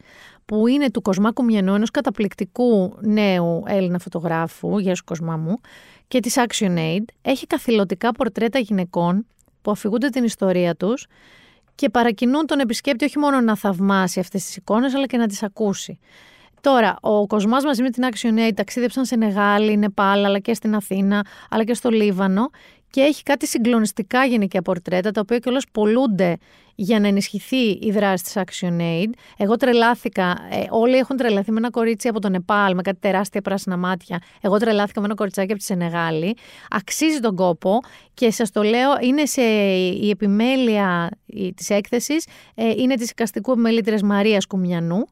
που είναι του Κοσμάκου Μιανού, ενός καταπληκτικού νέου Έλληνα φωτογράφου, γεια σου Κοσμά μου, και της ActionAid. Έχει καθηλωτικά πορτρέτα γυναικών που αφηγούνται την ιστορία τους και παρακινούν τον επισκέπτη όχι μόνο να θαυμάσει αυτές τις εικόνες, αλλά και να τις ακούσει. Τώρα, ο Κοσμάς μαζί με την ActionAid ταξίδεψαν σε Νεγάλη, Νεπάλ, αλλά και στην Αθήνα, αλλά και στο Λίβανο και έχει κάτι συγκλονιστικά γυναικεία πορτρέτα, τα οποία κιόλας πολλούνται για να ενισχυθεί η δράση της ActionAid. Εγώ τρελάθηκα, ε, όλοι έχουν τρελαθεί με ένα κορίτσι από το Νεπάλ, με κάτι τεράστια πράσινα μάτια. Εγώ τρελάθηκα με ένα κοριτσάκι από τη Σενεγάλη. Αξίζει τον κόπο και σας το λέω, είναι σε η επιμέλεια η- της έκθεσης, ε, είναι της οικαστικού επιμελήτριας Μαρίας Κουμιανού.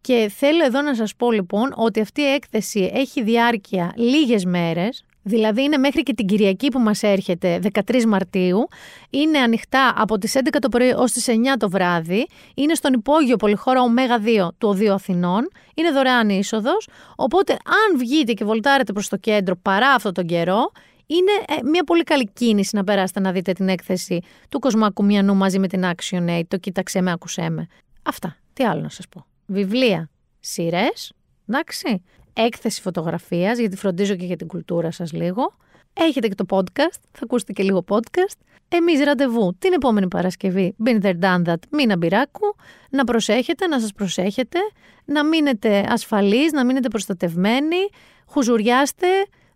Και θέλω εδώ να σας πω λοιπόν ότι αυτή η έκθεση έχει διάρκεια λίγες μέρες, Δηλαδή είναι μέχρι και την Κυριακή που μας έρχεται, 13 Μαρτίου. Είναι ανοιχτά από τις 11 το πρωί ως τις 9 το βράδυ. Είναι στον υπόγειο πολυχώρο ω2 του Οδείου Αθηνών. Είναι δωρεάν η είσοδος. Οπότε αν βγείτε και βολτάρετε προς το κέντρο παρά αυτόν τον καιρό, είναι ε, μια πολύ καλή κίνηση να περάσετε να δείτε την έκθεση του Κοσμάκου Μιανού μαζί με την Action Aid, το κοίταξέ με, άκουσέ με. Αυτά. Τι άλλο να σας πω. Βιβλία, σειρές, εντάξει. Έκθεση φωτογραφίας, γιατί φροντίζω και για την κουλτούρα σας λίγο. Έχετε και το podcast, θα ακούσετε και λίγο podcast. Εμείς ραντεβού την επόμενη Παρασκευή, been there, done that, μην μπυράκου, να προσέχετε, να σας προσέχετε, να μείνετε ασφαλείς, να μείνετε προστατευμένοι, χουζουριάστε,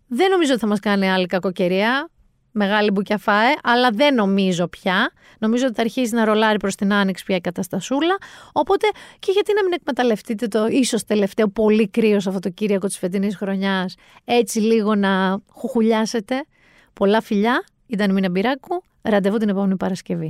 δεν νομίζω ότι θα μας κάνει άλλη κακοκαιρία. Μεγάλη μπουκιαφάε, αλλά δεν νομίζω πια. Νομίζω ότι θα αρχίσει να ρολάρει προς την άνοιξη πια η καταστασούλα. Οπότε και γιατί να μην εκμεταλλευτείτε το ίσως τελευταίο πολύ κρύος Σαββατοκύριακο της φετινής χρονιάς, έτσι λίγο να χουχουλιάσετε. Πολλά φιλιά, ήταν Μίνα Μπυράκου, ραντεβού την επόμενη Παρασκευή.